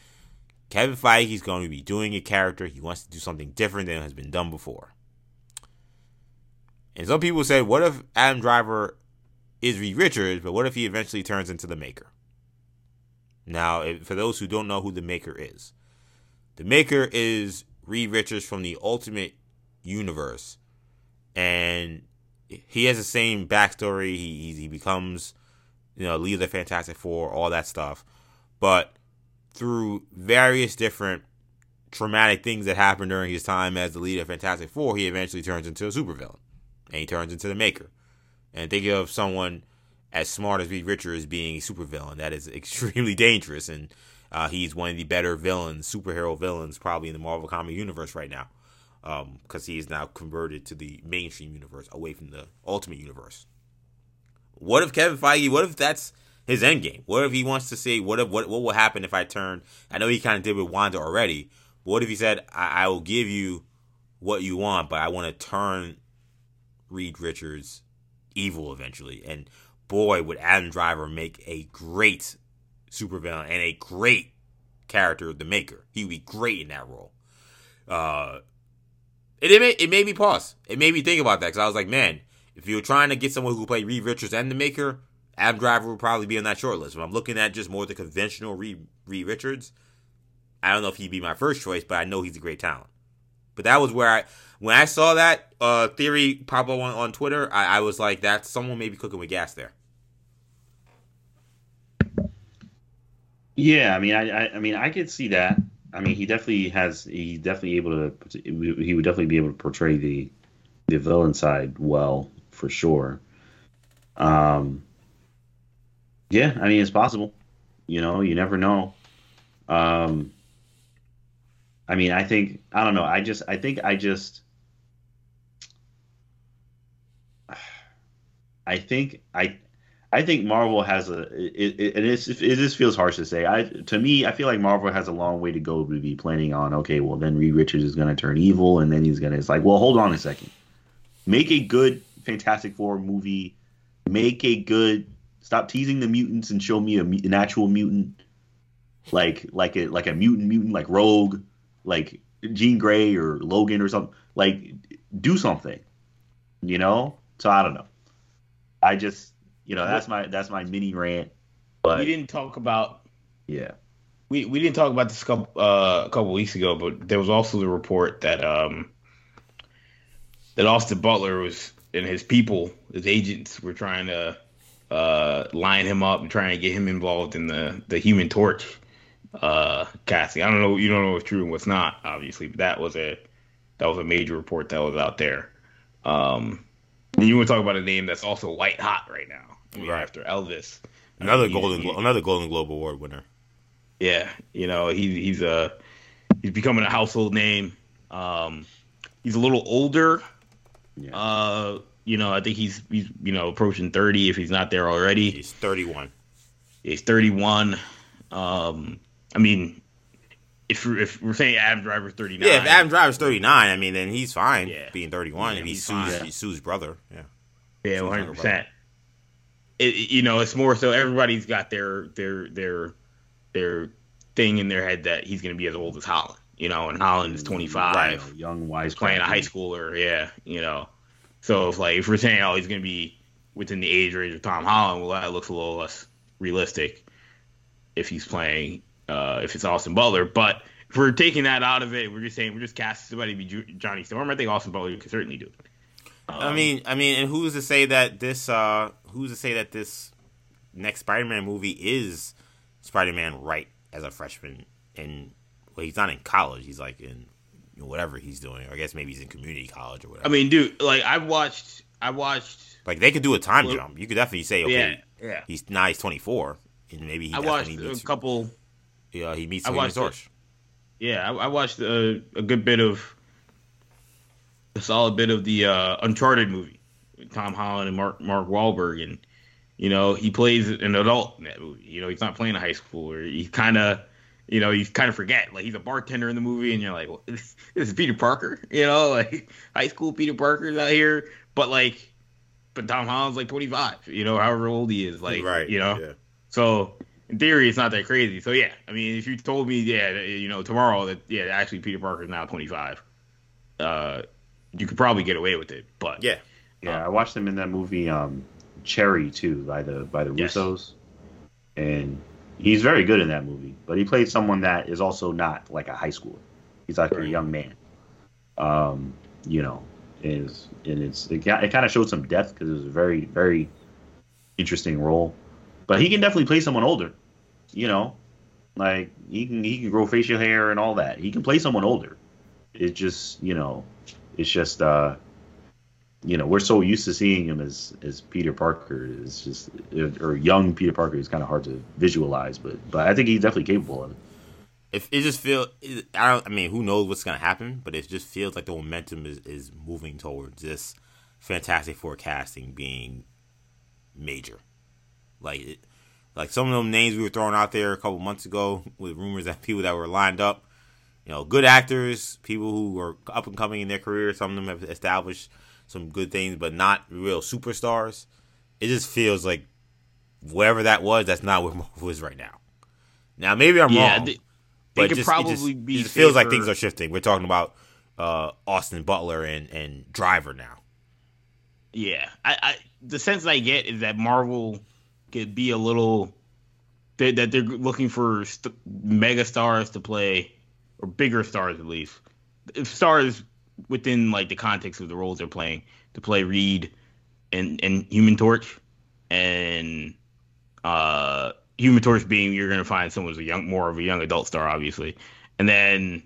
Kevin Feige is going to be doing a character, he wants to do something different than has been done before. And some people say, what if Adam Driver is Reed Richards, but what if he eventually turns into the Maker? Now, for those who don't know who the Maker is, the Maker is Reed Richards from the Ultimate Universe, and he has the same backstory. He he becomes, you know, leader of the Fantastic Four, all that stuff, but through various different traumatic things that happened during his time as the leader of Fantastic Four, he eventually turns into a supervillain, and he turns into the Maker. And think of someone as smart as Reed Richards being a supervillain. That is extremely dangerous, and uh, he's one of the better villains, superhero villains, probably in the Marvel comic universe right now, because um, he is now converted to the mainstream universe, away from the Ultimate Universe. What if Kevin Feige? What if that's his end game? What if he wants to say, what if what what will happen if I turn? I know he kind of did with Wanda already. But what if he said, I, I will give you what you want, but I want to turn Reed Richards evil eventually? And boy, would Adam Driver make a great supervillain and a great character, the Maker. He would be great in that role. Uh, it, it, made, it made me pause. It made me think about that because I was like, man, if you're trying to get someone who play Reed Richards and the Maker, Adam Driver would probably be on that short list. If I'm looking at just more the conventional Reed, Reed Richards, I don't know if he'd be my first choice, but I know he's a great talent. But that was where I, when I saw that uh, theory pop up on, on Twitter, I, I was like, that's someone maybe cooking with gas there. Yeah, I mean, I, I, I mean, I could see that. I mean, he definitely has. He definitely able to. He would definitely be able to portray the the villain side well for sure. Um. Yeah, I mean, it's possible. You know, you never know. Um. I mean, I think I don't know. I just, I think I just. I think I I think Marvel has a it, it, it, is, it just feels harsh to say. I to me, I feel like Marvel has a long way to go to be planning on. Okay, well then Reed Richards is going to turn evil, and then he's going to. It's like, well, hold on a second. Make a good Fantastic Four movie. Make a good. Stop teasing the mutants and show me a, an actual mutant, like like a like a mutant mutant like Rogue, like Jean Grey or Logan or something. Like do something, you know. So I don't know. I just you know, that's my that's my mini rant. But we didn't talk about. Yeah. We we didn't talk about this couple uh, a couple weeks ago, but there was also the report that um that Austin Butler was and his people, his agents, were trying to uh, line him up and try and get him involved in the the Human Torch uh, casting. I don't know. You don't know what's true and what's not, obviously, but that was a that was a major report that was out there. Um, and you want to talk about a name that's also white hot right now, I mean, right. after Elvis, another I mean, golden, he, another Golden Globe award winner. Yeah, you know he, he's a he's becoming a household name. Um, he's a little older. Yeah. Uh, you know, I think he's he's you know approaching thirty if he's not there already. He's thirty one. He's thirty one. Um, I mean, if we're, if we're saying Adam Driver's 39. Yeah, if Adam Driver's 39, I mean, then he's fine yeah. being 31 yeah, if he's Sue's, he's Sue's brother. Yeah. Yeah, 100%. You know, it's more so everybody's got their their their their thing in their head that he's going to be as old as Holland, you know, and Holland is 25. Right, young, wise playing a high schooler, yeah, you know. So if like if we're saying oh he's going to be within the age range of Tom Holland, well that looks a little less realistic if he's playing uh, if it's Austin Butler. But if we're taking that out of it, we're just saying we're just casting somebody to be Johnny Storm. I think Austin Butler could certainly do it. Um, I mean, I mean, and who's to say that this? Uh, who's to say that this next Spider-Man movie is Spider-Man right as a freshman? And well, he's not in college. He's like in whatever he's doing. Or I guess maybe he's in community college or whatever. I mean, dude, like I watched, I watched. Like they could do a time well, jump. You could definitely say, okay, yeah, yeah. he's now he's 24, and maybe he I watched a couple yeah, he meets Human Torch. Yeah, I, I watched a, a, good bit of a solid bit of the uh, Uncharted movie with Tom Holland and Mark Mark Wahlberg, and you know he plays an adult in that movie. You know he's not playing a high schooler. He kind of you know, you kind of forget like he's a bartender in the movie, and you're like, well, this, this, is Peter Parker, you know, like high school Peter Parker's out here, but like, but Tom Holland's like 25, you know, however old he is, like, right, you know, yeah. so in theory, it's not that crazy. So yeah, I mean, if you told me, yeah, you know, tomorrow that yeah, actually Peter Parker is now 25, uh, you could probably get away with it. But yeah, yeah, um, I watched him in that movie um, Cherry too by the by the yes. Russos, and he's very good in that movie. But he played someone that is also not like a high schooler. He's like right. a young man. Um, you know, is and it's it, it kind of showed some depth because it was a very very interesting role. But he can definitely play someone older. You know, like he can he can grow facial hair and all that. He can play someone older. It just you know, it's just uh, you know we're so used to seeing him as as Peter Parker. is just or young Peter Parker is kind of hard to visualize. But but I think he's definitely capable of it. If it just feels, I don't. I mean, who knows what's gonna happen? But it just feels like the momentum is is moving towards this Fantastic Four casting being major. Like it, like some of them names we were throwing out there a couple months ago with rumors that people that were lined up, you know, good actors, people who are up and coming in their career. Some of them have established some good things, but not real superstars. It just feels like wherever that was, that's not where Marvel is right now. Now maybe I'm yeah, wrong. They, they could just, probably it just, be. It just feels like things are shifting. We're talking about uh, Austin Butler and and Driver now. Yeah, I, I the sense I get is that Marvel could be a little they, that they're looking for st- mega stars to play or bigger stars at least If stars within like the context of the roles they're playing to play Reed and and Human Torch and uh Human Torch being you're gonna find someone's a young more of a young adult star obviously and then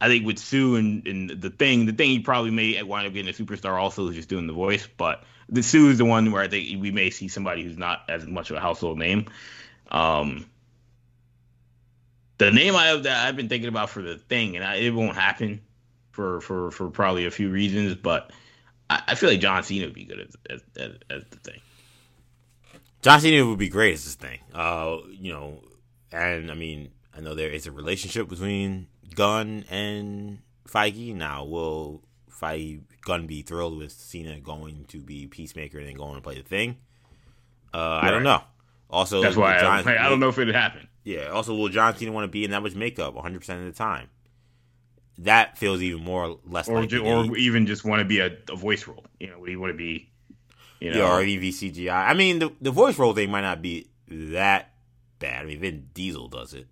I think with Sue and, and the thing, the thing he probably may wind up getting a superstar also is just doing the voice. But the Sue is the one where I think we may see somebody who's not as much of a household name. Um, the name I have that I've been thinking about for the thing, and I, it won't happen for for for probably a few reasons, but I, I feel like John Cena would be good as, as, as, as the thing. John Cena would be great as this thing. Uh, you know, and I mean, I know there is a relationship between Gunn and Feige. Now, will Feige Gunn be thrilled with Cena going to be Peacemaker and then going to play the thing? Uh, right. I don't know. Also, that's why John, I, I, don't know if it'd happen. Yeah. Also, will John Cena want to be in that much makeup 100 percent of the time? That feels even more less, or ju- or even just want to be a, a, voice role. You know, would he want to be? You know, yeah, or even CGI. I mean, the the voice role thing might not be that bad. I mean, Vin Diesel does it,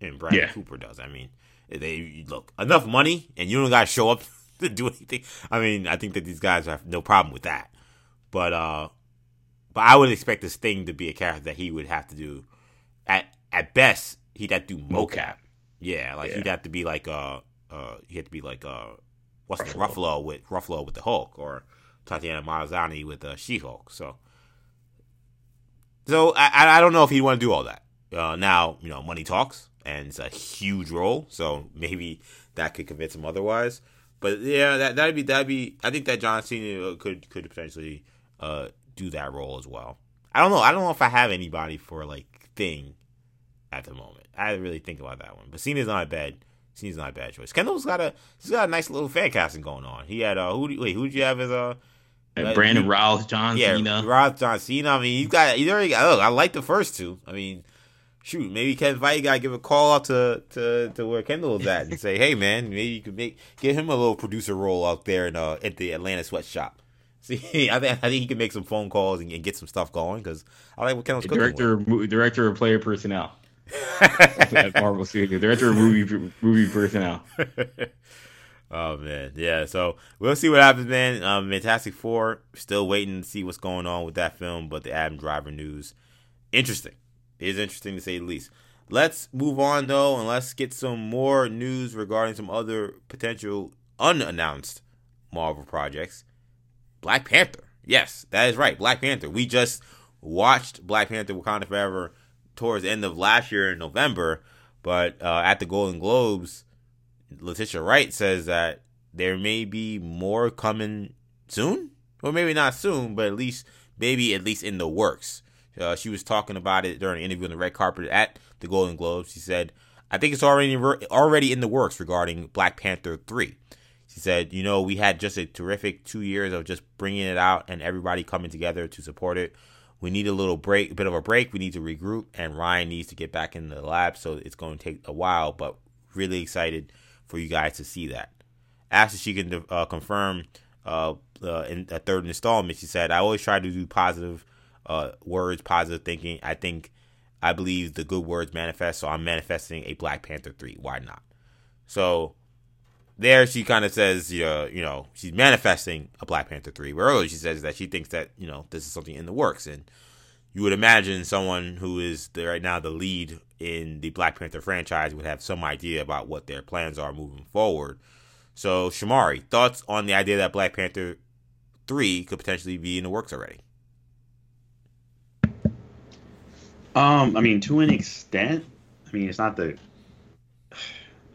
and Bradley yeah. Cooper does. I mean, they look enough money, and you don't got to show up to do anything. I mean, I think that these guys have no problem with that. But uh, but I would expect this thing to be a character that he would have to do. At at best, he'd have to do mocap. Yeah, like yeah. he'd have to be like uh uh he had to be like uh what's Ruffalo. the Ruffalo with Ruffalo with the Hulk or Tatiana Maslany with uh, She Hulk. So so I I don't know if he'd want to do all that. Uh, now you know money talks and it's a huge role, so maybe that could convince him otherwise. But yeah, that that'd be that'd be. I think that John Cena could could potentially uh, do that role as well. I don't know. I don't know if I have anybody for like thing at the moment. I to really think about that one. But Cena's not a bad. Cena's not a bad choice. Kendall's got a he's got a nice little fan casting going on. He had uh who wait who did you have as a uh, Brandon Routh, John yeah, Cena. Routh, John Cena. I mean, you got you already got. Look, I like the first two. I mean, shoot, maybe Kevin Feige got to give a call out to, to, to where Kendall is at and say, hey, man, maybe you could make get him a little producer role out there in, uh, at the Atlanta sweatshop. See, I think I think he can make some phone calls and, and get some stuff going because I like what Kendall's director with. director of player personnel at Marvel Studios, director of movie movie personnel. oh man, yeah. So we'll see what happens, man. Um, Fantastic Four, still waiting to see what's going on with that film, but the Adam Driver news, interesting is interesting to say the least. Let's move on though, and let's get some more news regarding some other potential unannounced Marvel projects. Black Panther. Yes, that is right. Black Panther. We just watched Black Panther Wakanda Forever towards the end of last year in November, but uh, at the Golden Globes, Letitia Wright says that there may be more coming soon, or maybe not soon, but at least maybe at least in the works. Uh, she was talking about it during an interview on the red carpet at the Golden Globes. She said, "I think it's already already in the works regarding Black Panther three. She said, "You know, we had just a terrific two years of just bringing it out and everybody coming together to support it. We need a little break, a bit of a break. We need to regroup, and Ryan needs to get back in the lab. So it's going to take a while, but really excited for you guys to see that." After she can uh, confirm uh, uh, in a third installment, she said, "I always try to do positive." uh, words, positive thinking. I think I believe the good words manifest, so I'm manifesting a Black Panther three. Why not? So there she kind of says, you know, you know, she's manifesting a Black Panther three. Where earlier she says that she thinks that you know this is something in the works, and you would imagine someone who is the, right now the lead in the Black Panther franchise would have some idea about what their plans are moving forward. So, Shamari, thoughts on the idea that Black Panther three could potentially be in the works already? Um, I mean, to an extent. I mean, it's not the.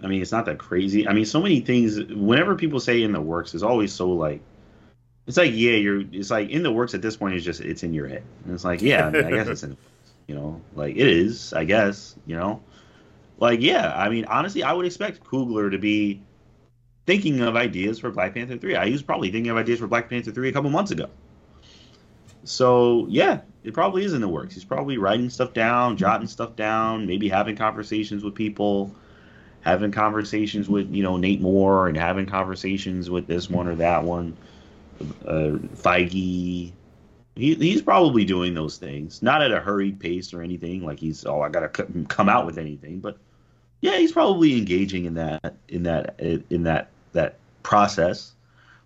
I mean, it's not that crazy. I mean, so many things. Whenever people say in the works, it's always so like. It's like yeah, you're. It's like in the works at this point. It's just it's in your head, and it's like yeah, I, I guess it's in. You know, like it is. I guess you know, like yeah. I mean, honestly, I would expect Coogler to be thinking of ideas for Black Panther three. I was probably thinking of ideas for Black Panther three a couple months ago. So yeah, it probably is in the works. He's probably writing stuff down, jotting stuff down, maybe having conversations with people, having conversations with you know Nate Moore, and having conversations with this one or that one, uh, Feige. He, he's probably doing those things, not at a hurried pace or anything. Like he's oh I gotta come out with anything, but yeah, he's probably engaging in that in that in that that process.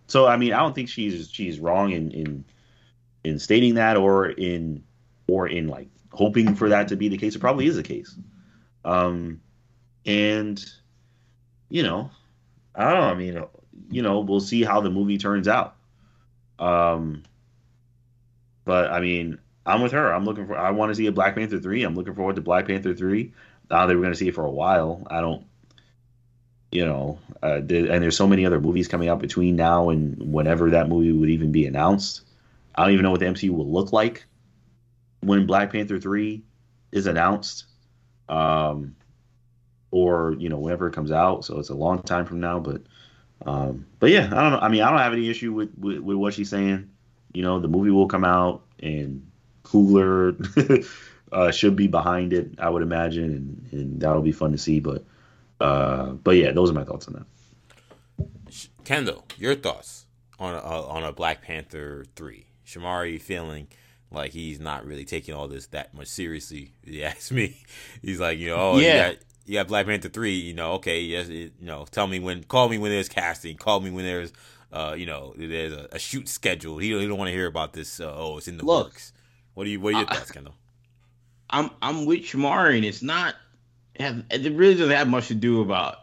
So I mean, I don't think she's she's wrong in in in stating that or in or in like hoping for that to be the case. It probably is the case. Um, and you know, I don't know. I mean, you know, we'll see how the movie turns out. Um, but I mean, I'm with her. I'm looking for. I want to see a Black Panther three. I'm looking forward to Black Panther three. Now they were going to see it for a while. I don't. You know, uh, and there's so many other movies coming out between now and whenever that movie would even be announced. I don't even know what the MCU will look like when Black Panther three is announced, um, or you know whenever it comes out. So it's a long time from now, but um, but yeah, I don't know. I mean, I don't have any issue with, with, with what she's saying. You know, the movie will come out, and Coogler uh, should be behind it. I would imagine, and, and that'll be fun to see. But uh, but yeah, those are my thoughts on that. Kendall, your thoughts on a, on a Black Panther three? Shamari feeling like he's not really taking all this that much seriously. He asked me, he's like, you know, oh, yeah. You got, you got Black Panther three, you know, okay, yes, it, you know, tell me when, call me when there's casting, call me when there's, uh, you know, there's a, a shoot schedule. He don't, he don't want to hear about this. Uh, oh, it's in the Look, works. What do you, what are your I, thoughts, Kendall? I'm, I'm with Shamari, and it's not, have, it really doesn't have much to do about,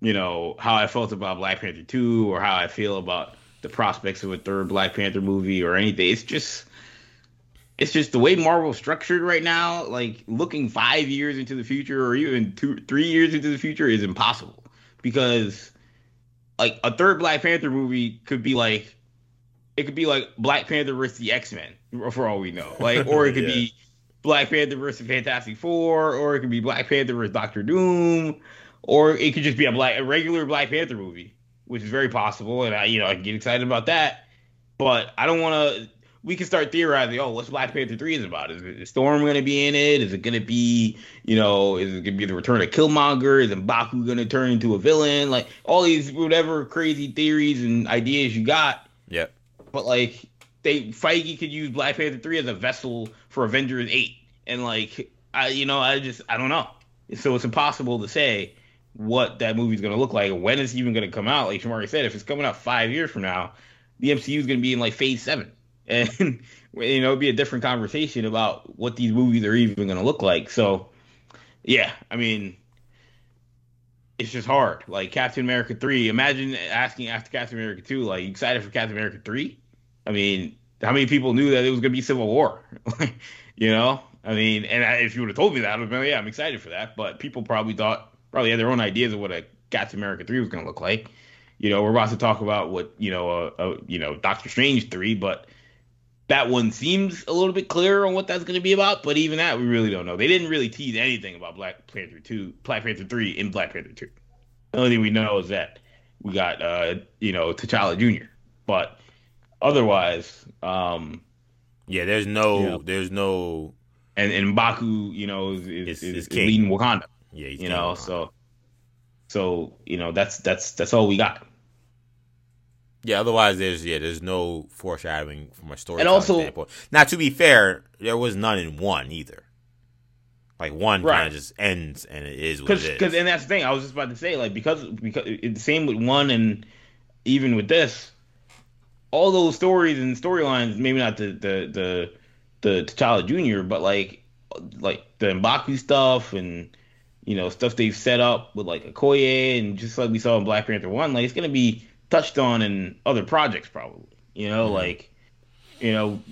you know, how I felt about Black Panther two or how I feel about the prospects of a third Black Panther movie or anything. It's just it's just the way Marvel's structured right now. Like looking five years into the future or even two, three years into the future is impossible because like a third Black Panther movie could be like it could be like Black Panther versus the X Men for all we know, like or it could yeah. be Black Panther versus Fantastic Four, or it could be Black Panther versus Doctor Doom, or it could just be a black a regular Black Panther movie which is very possible, and I, you know, I get excited about that. But I don't want to. We can start theorizing. Oh, what's Black Panther three is about? Is, is Storm going to be in it? Is it going to be, you know, is it going to be the return of Killmonger? Is Mbaku going to turn into a villain? Like all these whatever crazy theories and ideas you got. Yep. But like they Feige could use Black Panther three as a vessel for Avengers eight, and like I, you know, I just I don't know. So it's impossible to say what that movie's going to look like, when it's even going to come out. Like Shamari said, if it's coming out five years from now, the MCU is going to be in like phase seven. And, you know, it'd be a different conversation about what these movies are even going to look like. So, yeah, I mean, it's just hard. Like Captain America 3, imagine asking after Captain America 2, like, excited for Captain America 3? I mean, how many people knew that it was going to be Civil War? you know? I mean, and if you would have told me that, I would have been, yeah, I'm excited for that. But people probably thought probably had their own ideas of what a Captain America three was going to look like. You know, we're about to talk about what you know, a, a you know, Doctor Strange three, but that one seems a little bit clearer on what that's going to be about. But even that, we really don't know. They didn't really tease anything about Black Panther two, Black Panther three in Black Panther two. The only thing we know is that we got uh, you know T'Challa Jr. But otherwise, um, yeah, there's no, you know, there's no, and Mbaku, you know, is, is, is, is leading Wakanda. Yeah, you know, so so you know that's that's that's all we got. Yeah, otherwise there's yeah there's no foreshadowing from a story and also standpoint. Now to be fair, there was none in one either. Like one Right. kind of just ends and it is what it Because, because, and that's the thing. I was just about to say, like, because, because it's the same with one, and even with this, all those stories and storylines. Maybe not the the the the T'Challa Junior, but like, like the Mbaku stuff and you know stuff they've set up with like Okoye and just like we saw in Black Panther one. Like, it's gonna be touched on in other projects probably. You know, Mhm. like, you know.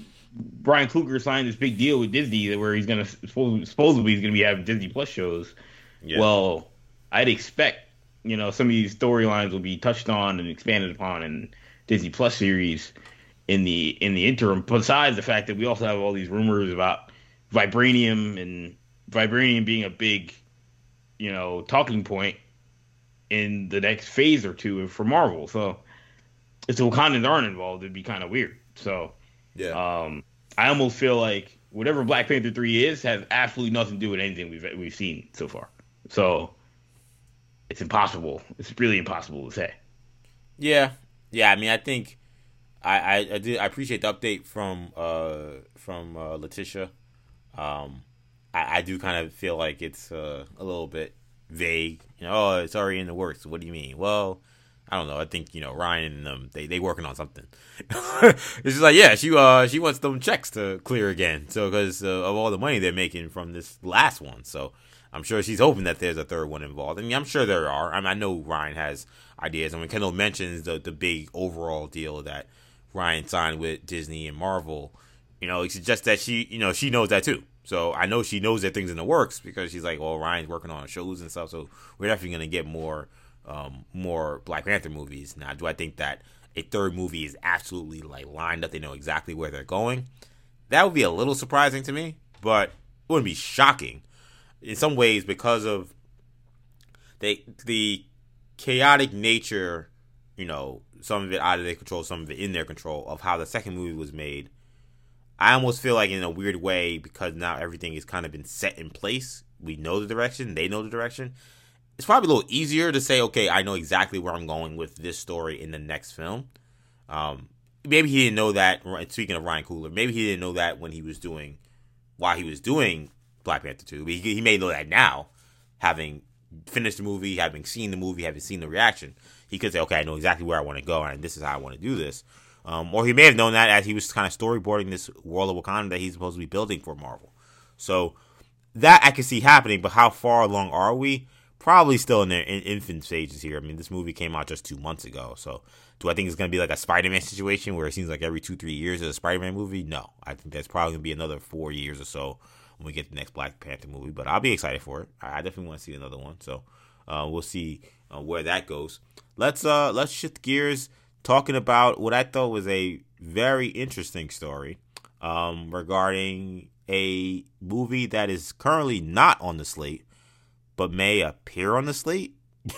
Ryan Coogler signed this big deal with Disney where he's gonna supposedly he's gonna be having Disney Plus shows. Yeah. Well, I'd expect you know some of these storylines will be touched on and expanded upon in Disney Plus series in the in the interim. Besides the fact that we also have all these rumors about vibranium and vibranium being a big you know talking point in the next phase or two for Marvel. So if the Wakandans aren't involved, it'd be kind of weird. So yeah. um, I almost feel like whatever Black Panther three is has absolutely nothing to do with anything we've we've seen so far. So it's impossible. It's really impossible to say. Yeah, yeah. I mean, I think I I, I did. I appreciate the update from uh from uh, Letitia. Um, I, I do kind of feel like it's uh, a little bit vague. You know, oh, it's already in the works. What do you mean? Well, I don't know. I think you know Ryan and them they they working on something. it's just like yeah, she uh she wants them checks to clear again. So because uh, of all the money they're making from this last one, so I'm sure she's hoping that there's a third one involved. I mean, I'm sure there are. I mean, I know Ryan has ideas, and when Kendall mentions the the big overall deal that Ryan signed with Disney and Marvel, you know, it suggests that she you know she knows that too. So I know she knows that things in the works because she's like, well, Ryan's working on shows and stuff, so we're definitely gonna get more um, more Black Panther movies. Now, do I think that a third movie is absolutely like lined up? They know exactly where they're going. That would be a little surprising to me, but it wouldn't be shocking. In some ways, because of they the chaotic nature, you know, some of it out of their control, some of it in their control of how the second movie was made. I almost feel like in a weird way because now everything is kind of been set in place. We know the direction, they know the direction it's probably a little easier to say, okay, I know exactly where I'm going with this story in the next film. Um, maybe he didn't know that. Speaking of Ryan Coogler, maybe he didn't know that when he was doing, while he was doing Black Panther two. He, he may know that now, having finished the movie, having seen the movie, having seen the reaction. He could say, okay, I know exactly where I want to go, and this is how I want to do this. Um, or he may have known that as he was kind of storyboarding this world of Wakanda that he's supposed to be building for Marvel. So that I can see happening, but how far along are we? probably still in their in infant stages here. I mean, this movie came out just two months ago, so do I think it's going to be like a Spider-Man situation where it seems like every two three years is a Spider-Man movie? No, I think that's probably going to be another four years or so when we get the next Black Panther movie. But I'll be excited for it. I definitely want to see another one, so uh, we'll see uh, where that goes. Let's uh let's shift gears, talking about what I thought was a very interesting story um, regarding a movie that is currently not on the slate but may appear on the slate.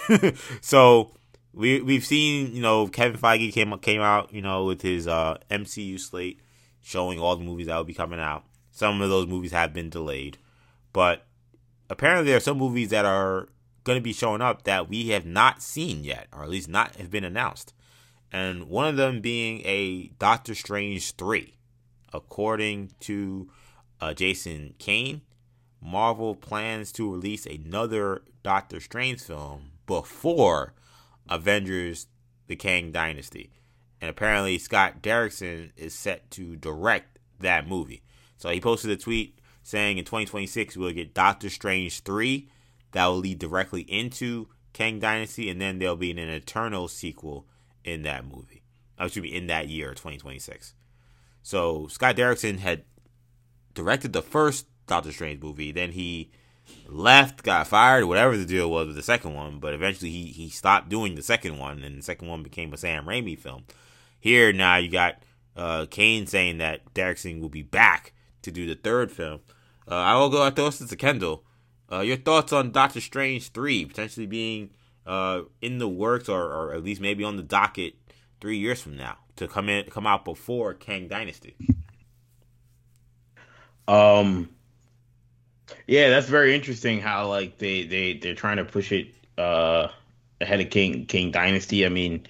so we we've seen, you know, Kevin Feige came came out, you know, with his uh, MCU slate showing all the movies that will be coming out. Some of those movies have been delayed, but apparently there are some movies that are going to be showing up that we have not seen yet, or at least not have been announced. And one of them being a Doctor Strange 3. According to uh, Jason Kane, Marvel plans to release another Doctor Strange film before Avengers The Kang Dynasty. And apparently, Scott Derrickson is set to direct that movie. So he posted a tweet saying in 2026 we'll get Doctor Strange 3 that will lead directly into Kang Dynasty, and then there'll be an Eternal sequel in that movie. I should be in that year, 2026. So Scott Derrickson had directed the first Doctor Strange movie. Then he left, got fired, whatever the deal was with the second one. But eventually he he stopped doing the second one, and the second one became a Sam Raimi film. Here now you got uh, Kane saying that Derrickson will be back to do the third film. Uh, I will go. I throw this to Kendall. Uh, your thoughts on Doctor Strange three potentially being uh, in the works, or, or at least maybe on the docket three years from now to come in come out before Kang Dynasty. Um, yeah, that's very interesting. How like they they they're trying to push it uh ahead of Kang Kang Dynasty. I mean,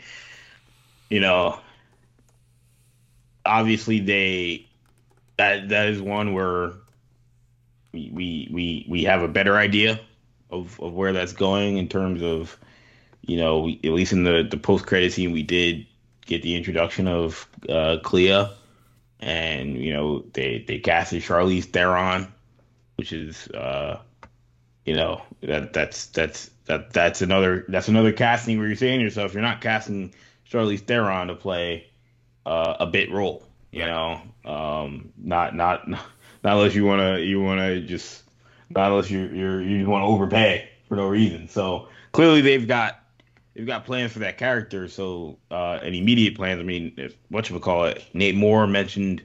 you know, obviously they that that is one where we we we, we have a better idea of, of where that's going in terms of you know at least in the the post credit scene we did get the introduction of uh, Clea. And you know they they casted Charlize Theron, which is uh, you know that that's that's that that's another that's another casting where you're saying to yourself you're not casting Charlize Theron to play uh, a bit role, you know, um, not not not unless you wanna you wanna just not unless you're you're you want to overpay for no reason. So clearly they've got they've got plans for that character. So uh, and immediate plans. I mean, if what you would call it, Nate Moore mentioned,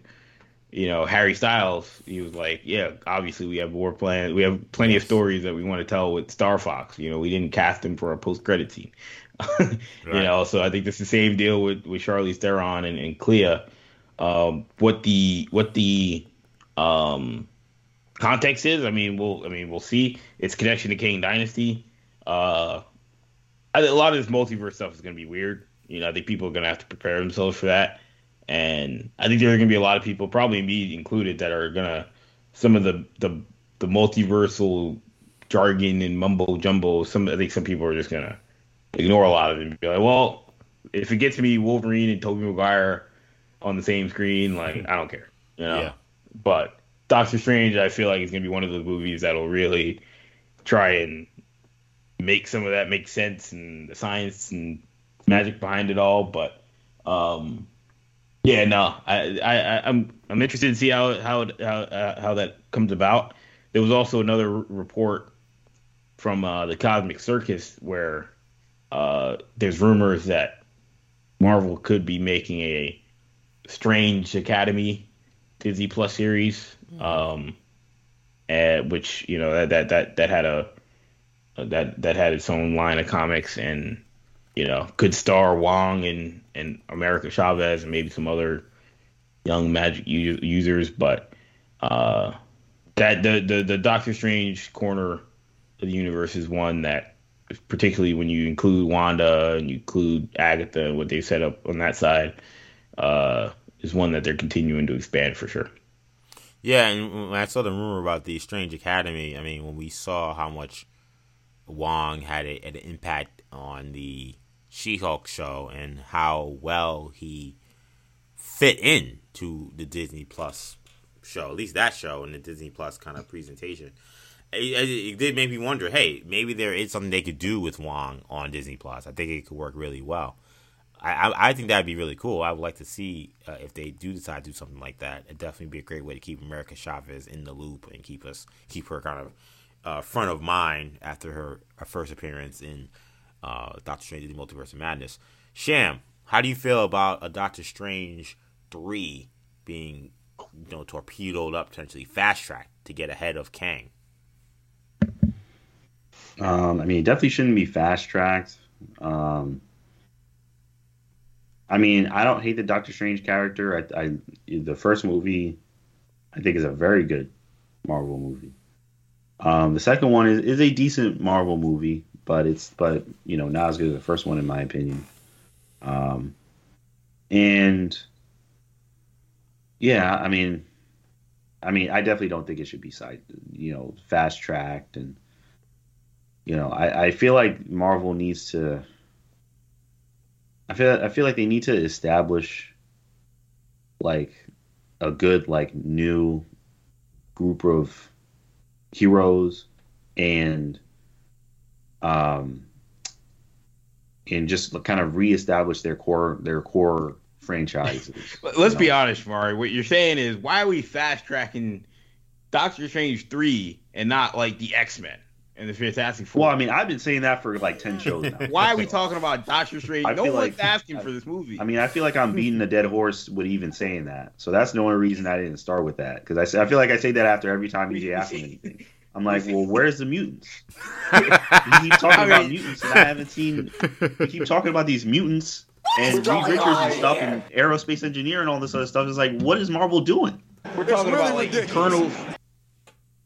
you know, Harry Styles. He was like, yeah, obviously we have more plans. We have plenty of stories that we want to tell with Star Fox. You know, we didn't cast him for a post credit scene. right. You know, so I think it's the same deal with with Charlize Theron and, and Clea. Um, what the what the um, context is, I mean, we'll I mean we'll see. Its connection to Kang Dynasty. Uh, I, a lot of this multiverse stuff is going to be weird. You know, I think people are going to have to prepare themselves for that. And I think there are going to be a lot of people, probably me included, that are going to some of the the the multiversal jargon and mumbo jumbo. Some I think some people are just going to ignore a lot of it and be like, well, if it gets me Wolverine and Tobey Maguire on the same screen, like I don't care, you know. Yeah. But Doctor Strange, I feel like is going to be one of those movies that'll really try and make some of that make sense and the science and magic behind it all. But um, yeah, no, I, I, I'm I'm interested to see how how how, uh, how that comes about. There was also another report from uh, the Cosmic Circus where uh, there's rumors that Marvel could be making a Strange Academy Disney Plus series, mm-hmm. um, and which you know that that that that had a that that had its own line of comics and you know could star Wong and and America Chavez and maybe some other young Magic u- users, but uh, that the, the the Doctor Strange corner of the universe is one that particularly when you include Wanda and you include Agatha and what they set up on that side, uh, is one that they're continuing to expand for sure. Yeah, and when I saw the rumor about the Strange Academy, I mean, when we saw how much Wong had, a, had an impact on the She-Hulk show and how well he fit in to the Disney Plus show, at least that show and the Disney Plus kind of presentation. It, it, did make me wonder, hey, maybe there is something they could do with Wong on Disney Plus. I think it could work really well. I, I, think that'd be really cool. I would like to see uh, if they do decide to do something like that. It'd definitely be a great way to keep America Chavez in the loop and keep us keep her kind of uh, front of mind after her, her first appearance in uh, Doctor Strange: The Multiverse of Madness. Sham, how do you feel about a Doctor Strange three being you know torpedoed up potentially fast track to get ahead of Kang? Um, I mean, it definitely shouldn't be fast tracked. Um, I mean, I don't hate the Doctor Strange character. I, I the first movie, I think, is a very good Marvel movie. Um, the second one is, is a decent Marvel movie, but it's but you know not as good as the first one in my opinion. Um, and yeah, I mean, I mean, I definitely don't think it should be side, you know, fast tracked, and you know, I, I feel like Marvel needs to. I feel I feel like they need to establish like a good like new group of heroes and um and just kind of reestablish their core their core franchises. Let's know? be honest, Mari. What you're saying is why are we fast tracking Doctor Strange three and not like the X Men? And the Fantastic Four. Well, I mean, I've been saying that for like ten shows now. Why are we talking about Doctor Strange? I no one's like, asking I, for this movie. I mean, I feel like I'm beating a dead horse with even saying that. So that's the only reason I didn't start with that because I I feel like I say that after every time EJ asks me anything. I'm like, well, where's the mutants? you keep talking I mean, about mutants, and I haven't seen. You keep talking about these mutants and Reed Richards and stuff, yeah. and aerospace engineer and all this other stuff. It's like, what is Marvel doing? We're talking really about like ridiculous. Eternals.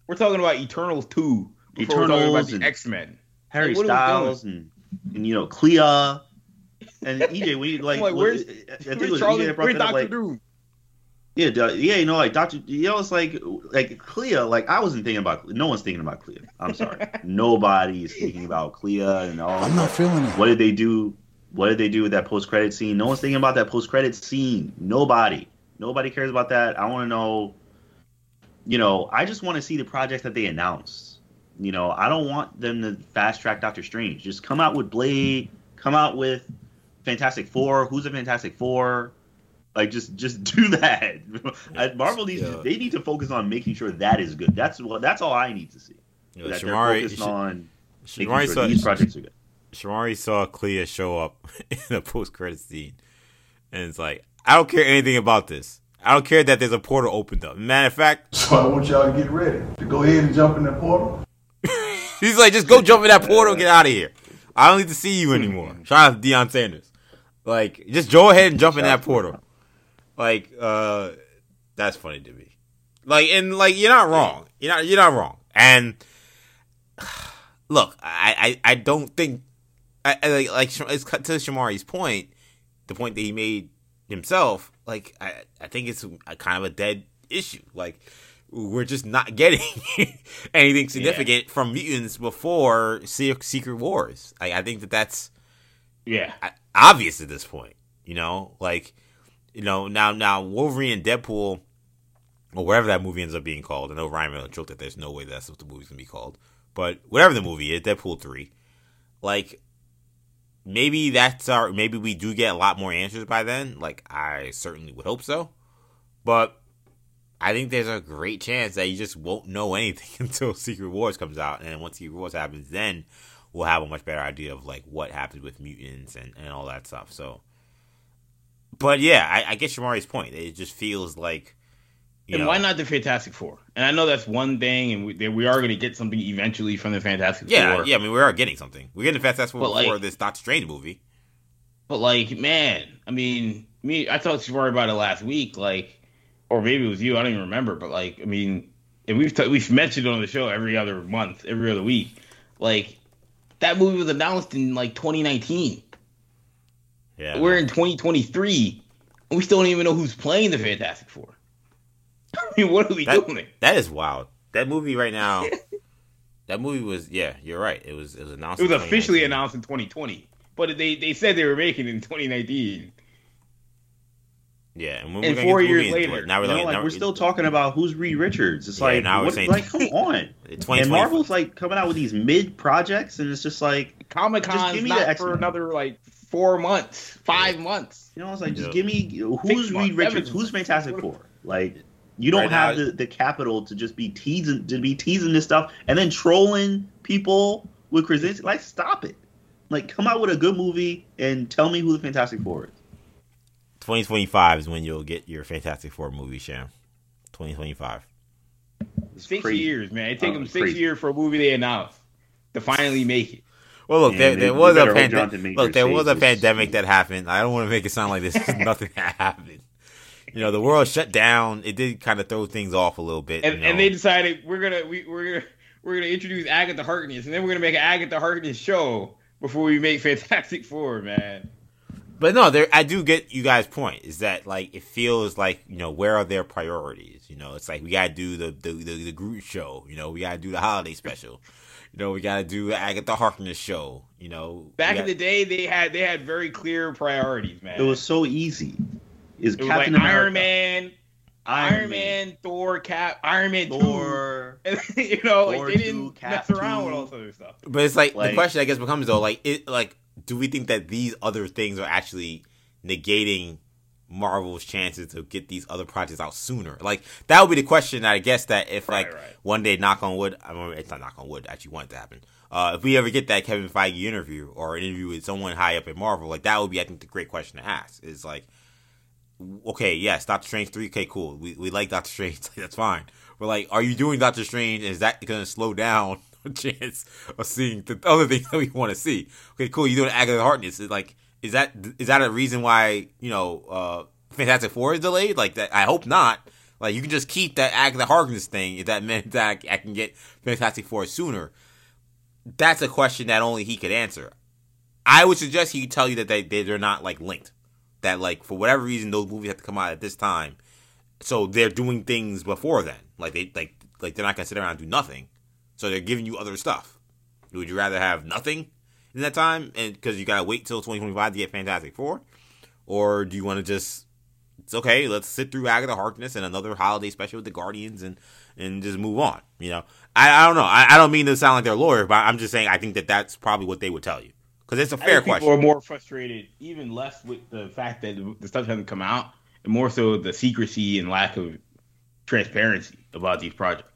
We're talking about Eternals two Eternals and X Men, Harry like, Styles, and, and you know Clea, and EJ. We like, like where's, I think where's Charlie? Where's Doctor like, Doom? Yeah, yeah, you know, like Doctor, you know, it's like like Clea. Like I wasn't thinking about. No one's thinking about Clea. I'm sorry, nobody's thinking about Clea and all. I'm not feeling it. What did they do? What did they do with that post credit scene? No one's thinking about that post credit scene. Nobody. Nobody cares about that. I want to know. You know, I just want to see the project that they announced. You know, I don't want them to fast track Doctor Strange. Just come out with Blade. Come out with Fantastic Four. Who's a Fantastic Four? Like just just do that. Marvel needs yeah. they need to focus on making sure that is good. That's what that's all I need to see. Yeah, that Shamari, they're focused on Shamari sure saw, these projects are good. Shamari saw Clea show up in a post credit scene, and it's like I don't care anything about this. I don't care that there's a portal opened up. Matter of fact, so I want y'all to get ready to go ahead and jump in that portal. He's like, just go jump in that portal, and get out of here. I don't need to see you anymore. Shout out to Deion Sanders. Like, just go ahead and jump in that portal. Like, uh, that's funny to me. Like, and like, you're not wrong. You're not. You're not wrong. And look, I, I, I don't think, I, I like, like it's cut to Shamari's point, the point that he made himself. Like, I, I think it's a, kind of a dead issue. Like, we're just not getting anything significant yeah. from mutants before Secret Wars. I, I think that that's yeah obvious at this point. You know, like you know, now now Wolverine and Deadpool, or whatever that movie ends up being called. I know Ryan Miller joked that there's no way that's what the movie's gonna be called, but whatever the movie is, Deadpool three, like maybe that's our maybe we do get a lot more answers by then. Like I certainly would hope so, but I think there's a great chance that you just won't know anything until Secret Wars comes out, and once Secret Wars happens, then we'll have a much better idea of like what happens with mutants and, and all that stuff. So but yeah, I, I get Shamari's point. It just feels like. and know, why not the Fantastic Four? And I know that's one thing, and we, we are going to get something eventually from the Fantastic yeah, Four. Yeah, yeah. I mean, we are getting something. We're getting the Fantastic Four like, before this Doctor Strange movie. But like, man, I mean, me, I talked to Shamari about it last week, like, or maybe it was you. I don't even remember. But like, I mean, and we've t- we've mentioned it on the show every other month, every other week. Like, that movie was announced in like 2019. Yeah. We're in 2023, and we still don't even know who's playing the Fantastic Four. I mean, what are we that, doing? That is wild. That movie right now. that movie was yeah, you're right. It was it was announced. It was officially announced in 2020, but they they said they were making it in 2019. Yeah, and, and four years later, now we're, like, like, now we're still talking about who's Reed Richards. It's yeah, like, now what, saying, like, come on. and Marvel's like coming out with these mid projects, and it's just like Comic Con not for another like four months, five months. You know, it's like just give me who's Reed Richards, who's Fantastic Four. Like you don't right have now, the, the capital to just be teasing to be teasing this stuff and then trolling people with Krasinski. Like stop it. Like come out with a good movie and tell me who the Fantastic Four is. 2025 is when you'll get your Fantastic Four movie, Sham. 2025. six crazy. years, man. It take them six crazy. years for a movie they announced to finally make it. Well, look, there, there was a pandemic. Look, there was a pandemic that happened. I don't want to make it sound like this is nothing that happened. You know, the world shut down. It did kind of throw things off a little bit. And, you know? and they decided we're gonna we, we're gonna we're gonna introduce Agatha Harkness, and then we're gonna make an Agatha Harkness show before we make Fantastic Four, man. But no, there I do get you guys' point. Is that like it feels like you know where are their priorities? You know, it's like we gotta do the the the, the Groot show. You know, we gotta do the holiday special. You know, we got to do Agatha Harkness show. You know, back got... in the day, they had they had very clear priorities, man. It was so easy. Is Captain like Iron Man, Iron, Iron Man, Man, Thor, Cap, Iron Man Thor, 2. you know, Thor like they didn't 2, mess around 2. with all this other stuff. But it's like, like the question I guess becomes though, like it, like do we think that these other things are actually negating Marvel's chances to get these other projects out sooner? Like that would be the question. I guess that if right, like right. one day, knock on wood, I mean, it's not knock on wood. Actually, want it to happen. Uh, if we ever get that Kevin Feige interview or an interview with someone high up in Marvel, like that would be, I think, the great question to ask. Is like, okay, yes, Doctor Strange three, okay, cool. We we like Doctor Strange, that's fine. But like, are you doing Doctor Strange? Is that going to slow down a chance of seeing the other things that we want to see? Okay, cool. You doing Agatha Harkness? Is like is that is that a reason why you know uh, Fantastic Four is delayed? Like that, I hope not. Like you can just keep that Agatha Harkness thing if that meant that I can get Fantastic Four sooner. That's a question that only he could answer. I would suggest he tell you that they they're not like linked. That like for whatever reason those movies have to come out at this time. So they're doing things before then. Like they like like they're not gonna sit around and do nothing. So they're giving you other stuff. Would you rather have nothing in that time, and because you gotta wait till 2025 to get Fantastic Four, or do you want to just it's okay, let's sit through Agatha Harkness and another holiday special with the Guardians and and just move on. You know, I, I don't know. I, I don't mean to sound like their lawyer, but I'm just saying I think that that's probably what they would tell you because it's a fair People question. are more frustrated, even less with the fact that the stuff hasn't come out, and more so the secrecy and lack of transparency about these projects.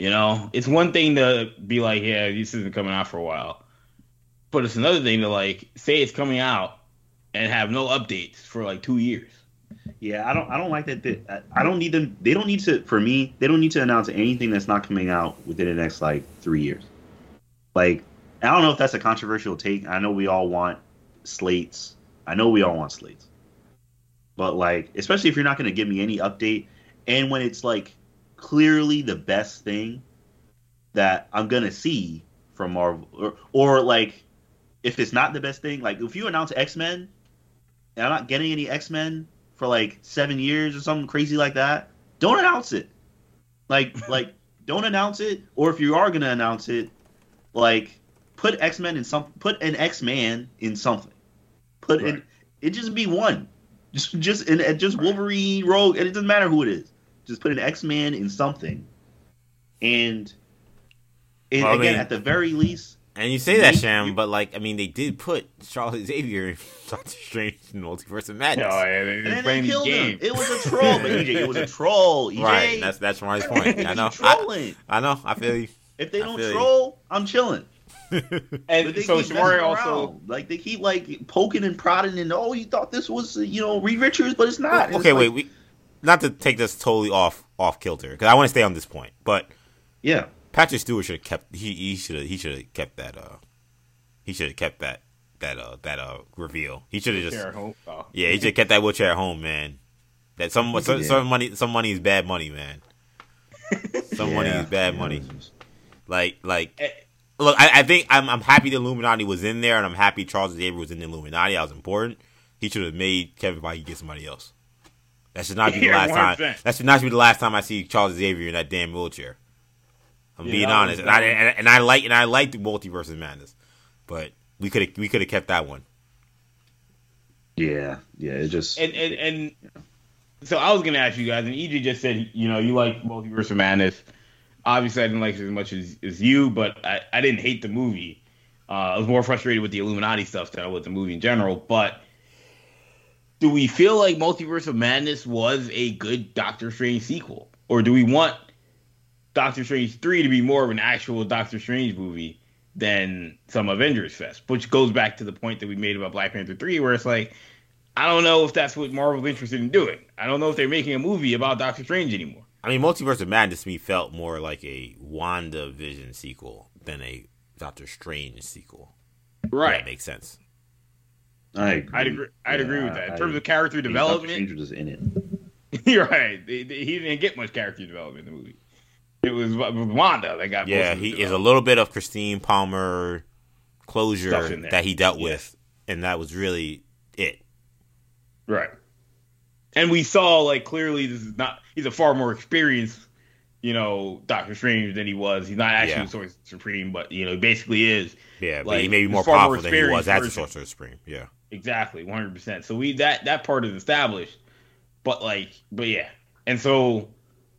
You know, it's one thing to be like, yeah, this isn't coming out for a while, but it's another thing to like say it's coming out and have no updates for like two years. Yeah, I don't. I don't like that. They, I don't need them. They don't need to. For me, they don't need to announce anything that's not coming out within the next like three years. Like, I don't know if that's a controversial take. I know we all want slates. I know we all want slates. But like, especially if you're not going to give me any update, and when it's like clearly the best thing that I'm gonna see from Marvel, or, or like if it's not the best thing, like if you announce X Men, and I'm not getting any X Men for like seven years or something crazy like that, don't announce it. Like, like don't announce it. Or if you are gonna announce it, like put X Men in some, put an X Man in something. Put Right. in it just be one, just just and and just Wolverine, Rogue, and it doesn't matter who it is. Just put an X Man in something, and and Well, I again, mean- at the very least, And you say that, Sham, you- but like, I mean, they did put Charles Xavier in Doctor Strange in Multiverse of Madness. Oh, yeah, they and just then they killed game. him. It was a troll, but EJ, it was a troll. EJ, right, that's that's Ronnie's point. I know. He's I, trolling. I know. I feel you. If they I don't feel you. troll, I'm chilling. And they so keep Shamari also like they keep like poking and prodding and oh you thought this was uh, you know Reed Richards but it's not. It's okay, like- wait. We not to take this totally off off kilter because I want to stay on this point, but Yeah, Patrick Stewart should have kept. He he should have he should have kept that. Uh, he should have kept that that uh that uh reveal. He should have just Sarah Hope. Oh. yeah. He should have kept that wheelchair at home, man. That some some, Yeah. some money some money is bad money, man. Some money is bad money. Like like Eh, look, I, I think I'm I'm happy the Illuminati was in there, and I'm happy Charles Xavier was in the Illuminati. That was important. He should have made Kevin Feige get somebody else. That should not be the Yeah, last time. 100%. That should not be the last time I see Charles Xavier in that damn wheelchair. I'm Yeah, being honest, and I, and, and I like and I like the multiverse of madness, but we could have we could have kept that one. yeah, yeah. It just and and and so I was gonna ask you guys, and EJ just said, you know, you like Multiverse of Madness. Obviously, I didn't like it as much as, as you, but I, I didn't hate the movie. Uh, I was more frustrated with the Illuminati stuff than I was with the movie in general. But do we feel like Multiverse of Madness was a good Doctor Strange sequel, or do we want Doctor Strange three to be more of an actual Doctor Strange movie than some Avengers Fest? Which goes back to the point that we made about Black Panther three, where it's like I don't know if that's what Marvel's interested in doing. I don't know if they're making a movie about Doctor Strange anymore. I mean, Multiverse of Madness to me felt more like a WandaVision sequel than a Doctor Strange sequel. Right. That makes sense. I agree. I'd agree. I'd Yeah, agree with that. In I- terms of character I Doctor development, Strange was in it. you're right. They- they- he didn't get much character development in the movie. It was, Wanda that got. Yeah, he is a little bit of Christine Palmer closure Stuff in there. that he dealt Yeah. with, and that was really it. right. And we saw like clearly this is not. He's a far more experienced, you know, Doctor Strange than he was. He's not actually Yeah. the Sorcerer Supreme, but you know, he basically is. Yeah, but he may be more far more powerful than he was experienced as a version. Sorcerer Supreme. Yeah. Exactly, one hundred percent. So we that that part is established, but like, but yeah, and so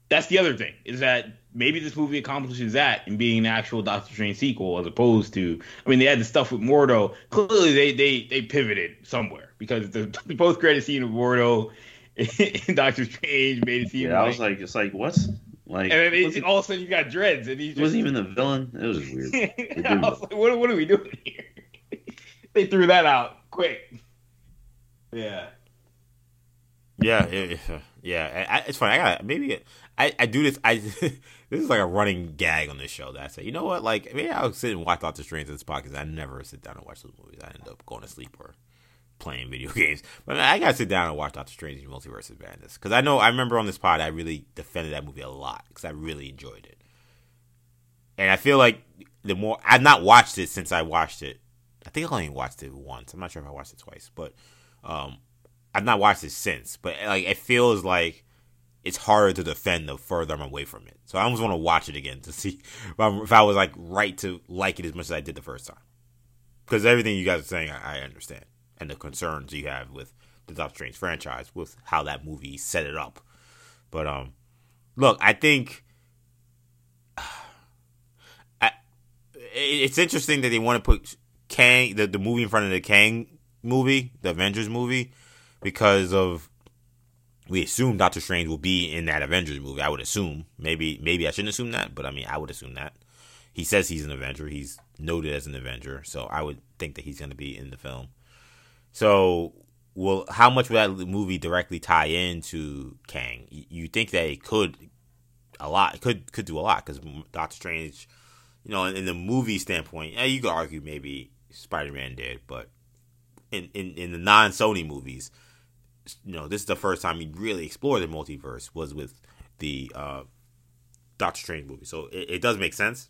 that's the other thing is that maybe this movie accomplishes that in being an actual Doctor Strange sequel as opposed to. I mean, they had the stuff with Mordo. Clearly, they they they pivoted somewhere because the, the post credit scene of Mordo in Doctor Strange made it seem Yeah, I was like, it's like what's like. and then it, all of a sudden you got dreads and he's he wasn't even the villain. It was weird. I was like, what, what are we doing here? they threw that out quick. Yeah. Yeah, yeah, yeah. yeah. I, I- it's funny. I got maybe I, I do this. I this is like a running gag on this show that I say, you know what? Like maybe I'll sit and watch Doctor Strange in this podcast. I never sit down and watch those movies. I end up going to sleep or playing video games. But I gotta sit down and watch Doctor Strange in Multiverse of Madness because I know I remember on this pod I really defended that movie a lot because I really enjoyed it, and I feel like the more I've not watched it since I watched it. I think I only watched it once. I'm not sure if I watched it twice, but um, I've not watched it since, but like it feels like it's harder to defend the further I'm away from it. So I almost want to watch it again to see if, if i was like right to like it as much as I did the first time. Because everything you guys are saying, I, I understand, and the concerns you have with the Doctor Strange franchise with how that movie set it up. But um, look, I think it's interesting that they want to put Kang the, the movie in front of the Kang movie, the Avengers movie, because of we assume Doctor Strange will be in that Avengers movie. I would assume. Maybe maybe I shouldn't assume that, but I mean I would assume that. He says he's an Avenger. He's noted as an Avenger, so I would think that he's going to be in the film. So, well, how much will that movie directly tie into Kang? You think that it could a lot? It could could do a lot because Doctor Strange, you know, in, the movie standpoint, yeah, you could argue maybe Spider Man did, but in, in, in the non Sony movies, you know, this is the first time he really explored the multiverse was with the uh, Doctor Strange movie. So it, it, does make sense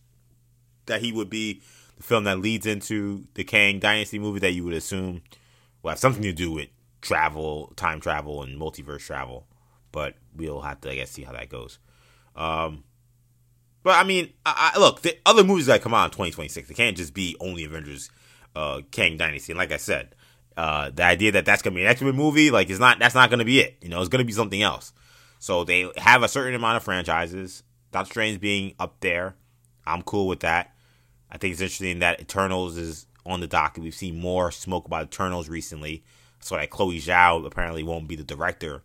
that he would be the film that leads into the Kang Dynasty movie that you would assume will have something to do with travel, time travel, and multiverse travel. But we'll have to, I guess, see how that goes. Um, but I mean, I, I, look, the other movies that come out in 2026, it can't just be only Avengers, uh, Kang Dynasty. And like I said, uh, the idea that that's gonna be an X Men movie, like, it's not that's not gonna be it. You know, it's gonna be something else. So they have a certain amount of franchises. Doctor Strange being up there, I'm cool with that. I think it's interesting that Eternals is on the docket. We've seen more smoke about Eternals recently. So that Chloe Zhao apparently won't be the director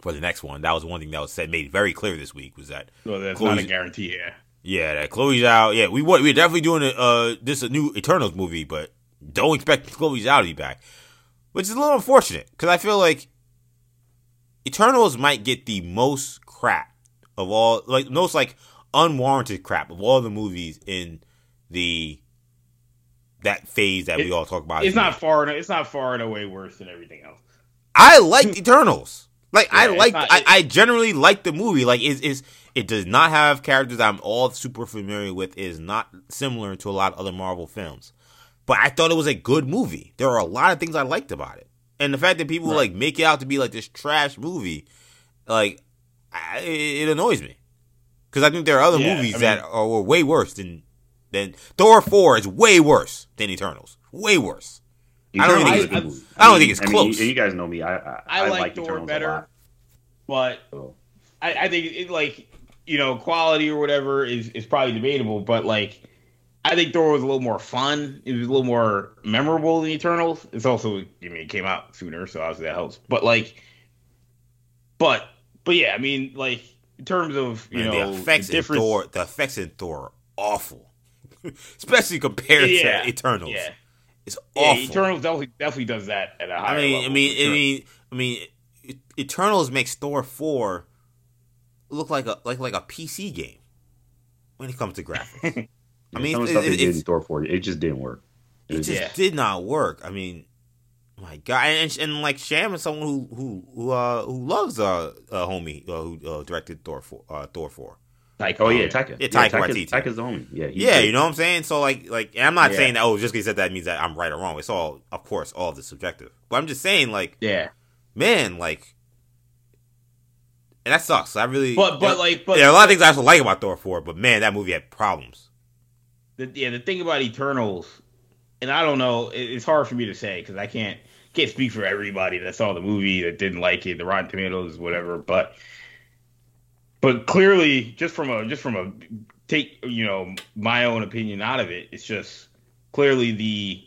for the next one. That was one thing that was said made very clear this week was that. Well, that's Chloe, not a guarantee. Yeah. Yeah, that Chloe out. Yeah, we we're definitely doing a, uh this a new Eternals movie, but don't expect Chloe Zhao to be back, which is a little unfortunate because I feel like Eternals might get the most crap of all, like most like unwarranted crap of all the movies in the that phase that it, we all talk about. It's not far. It's not far and away worse than everything else. I liked Eternals. Like yeah, I like, I, I generally like the movie. Like is is it does not have characters I'm all super familiar with. Is not similar to a lot of other Marvel films. But I thought it was a good movie. There are a lot of things I liked about it, and the fact that people right. like make it out to be like this trash movie, like I, it, annoys me because I think there are other yeah, movies I mean, that are were way worse than than Thor four is way worse than Eternals, way worse. I don't, think I, it's, I, I don't think it's close. Mean, you guys know me. I I, I like, like Thor Eternals better, but oh. I, think it like you know quality or whatever is is probably debatable, but like I think Thor was a little more fun. It was a little more memorable than Eternals. It's also, I mean, it came out sooner, so obviously that helps. But like, but but yeah, I mean, like in terms of you Man, know the effects in Thor, the effects in Thor are awful, especially compared yeah, to Eternals. Yeah, it's awful. Yeah, Eternals definitely definitely does that at a higher I mean, level. I mean, I mean, I mean, Eternals makes Thor four look like a like like a PC game when it comes to graphics. I mean, some of the stuff it, they did in Thor four, it just didn't work. It, it just yeah. did not work. I mean, my God, and, and, like Sham is someone who who who uh who loves uh, uh homie uh, who uh, directed Thor four uh Thor four. Taika. Oh, oh yeah, Taika. Yeah, Taika, yeah, Taika's, the homie. Yeah, yeah. You know what I'm saying? So like, like, I'm not yeah. saying that. Oh, just because he said that means that I'm right or wrong. It's all, of course, all of the subjective. But I'm just saying, like, yeah, man, like, and that sucks. I really, but but like, but yeah, a lot of things I also like about Thor four, but man, that movie had problems the, yeah, the thing about Eternals, and I don't know, it, it's hard for me to say because I can't can't speak for everybody that saw the movie that didn't like it, the Rotten Tomatoes, whatever. But but clearly, just from a just from a take, you know, my own opinion out of it, it's just clearly the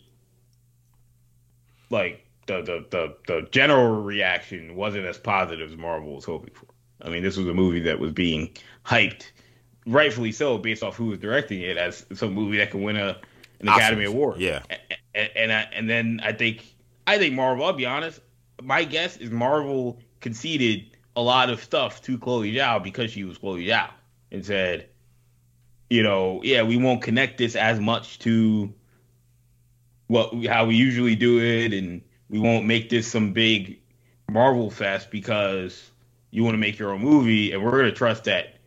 like the the the, the general reaction wasn't as positive as Marvel was hoping for. I mean, this was a movie that was being hyped rightfully so, based off who was directing it, as some movie that could win a an Academy Award. Yeah, and and, I, and then I think I think Marvel. I'll be honest. My guess is Marvel conceded a lot of stuff to Chloe Zhao because she was Chloe Zhao and said, you know, yeah, we won't connect this as much to what how we usually do it, and we won't make this some big Marvel fest because you want to make your own movie, and we're to trust that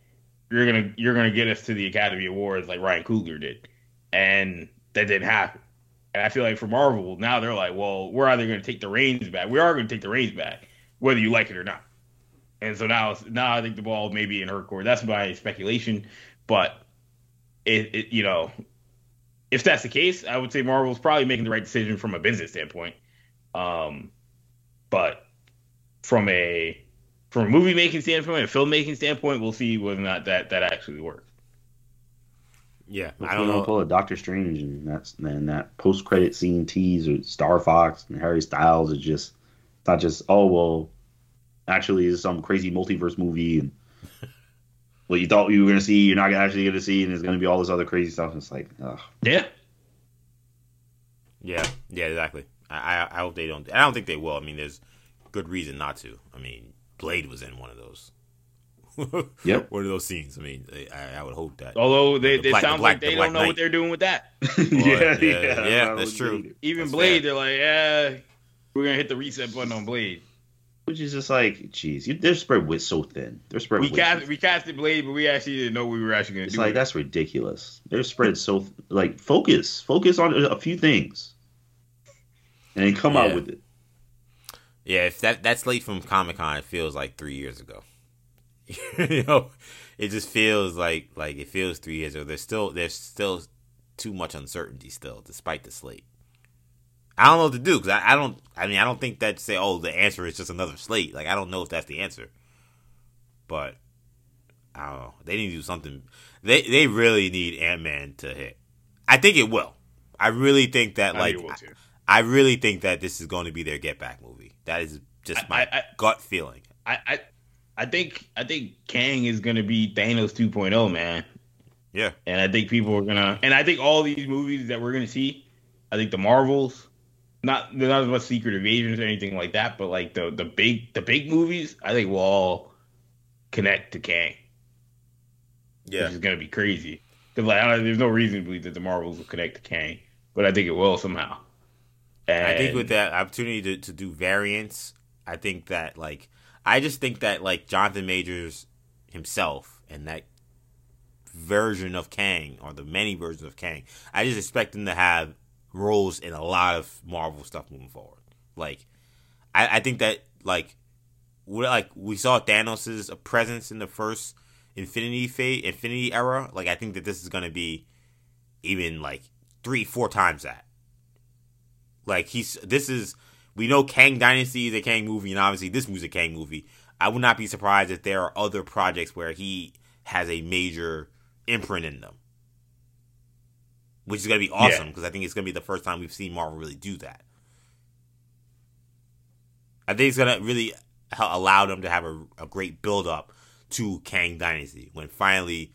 you're gonna you're gonna get us to the Academy Awards like Ryan Coogler did, and that didn't happen. And I feel like for Marvel now they're like, well, we're either gonna take the reins back. We are gonna take the reins back, whether you like it or not. And so now now I think the ball may be in her court. That's my speculation, but it, it you know if that's the case, I would say Marvel's probably making the right decision from a business standpoint. Um, but from a from a movie making standpoint, a filmmaking standpoint, we'll see whether or not that that actually works. Yeah, I don't know. Pull a Doctor Strange and that's and that post credit scene tease or Star Fox and Harry Styles is just it's not just oh well, actually is some crazy multiverse movie and what you thought you were gonna see you're not actually gonna see and there's gonna be all this other crazy stuff. It's like ugh. yeah, yeah, yeah, exactly. I I hope they don't. I don't think they will. I mean, there's good reason not to. I mean, Blade was in one of those. yep. One of those scenes. I mean, I, I would hope that. Although they, the black, sound like they don't know Knight. what they're doing with that. yeah, yeah, yeah, yeah, that's true. Even that's Blade, fair. they're like, yeah, we're gonna hit the reset button on Blade. Which is just like, geez, they're spread with so thin. They're spread. We cast we casted Blade, but we actually didn't know we were actually gonna it's do. Like it. that's ridiculous. They're spread so like focus, focus on a few things, and then come yeah. out with it. Yeah, if that that's late from Comic Con, it feels like three years ago. you know, it just feels like like it feels three years ago. There's still there's still too much uncertainty still, despite the slate. I don't know what to do because I, I don't. I mean, I don't think that say, oh, the answer is just another slate. Like I don't know if that's the answer, but I don't know. They need to do something. They they really need Ant Man to hit. I think it will. I really think that like. I, I, really think that this is going to be their get back movie. That is just my I, gut feeling. I, I think I think Kang is gonna be Thanos 2.0, man. Yeah, and I think people are gonna, and I think all these movies that we're gonna see, I think the Marvels, not not about Secret Invasions or anything like that, but like the the big the big movies, I think will all connect to Kang. Yeah, which is gonna be crazy. Cause like there's no reason to believe that the Marvels will connect to Kang, but I think it will somehow. And I think with that opportunity to, to do variants, I think that like I just think that like Jonathan Majors himself and that version of Kang or the many versions of Kang, I just expect him to have roles in a lot of Marvel stuff moving forward. Like, I, I think that like we like we saw Thanos' presence in the first Infinity Fate Infinity era. Like, I think that this is gonna be even like three, four times that. Like he's this is we know Kang Dynasty is a Kang movie, and obviously this movie's a Kang movie. I would not be surprised if there are other projects where he has a major imprint in them, which is going to be awesome because yeah. I think it's going to be the first time we've seen Marvel really do that. I think it's going to really allow them to have a, a great build up to Kang Dynasty when finally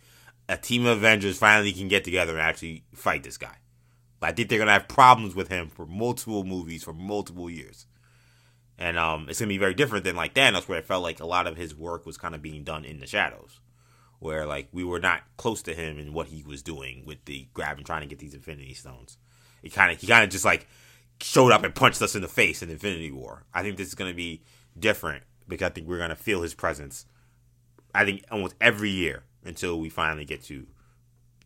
a team of Avengers finally can get together and actually fight this guy. I think they're gonna have problems with him for multiple movies for multiple years, and um, it's gonna be very different than like Thanos, where it felt like a lot of his work was kind of being done in the shadows, where like we were not close to him and what he was doing with the grab and trying to get these Infinity Stones. He kind of he kind of just like showed up and punched us in the face in Infinity War. I think this is gonna be different because I think we're gonna feel his presence. I think almost every year until we finally get to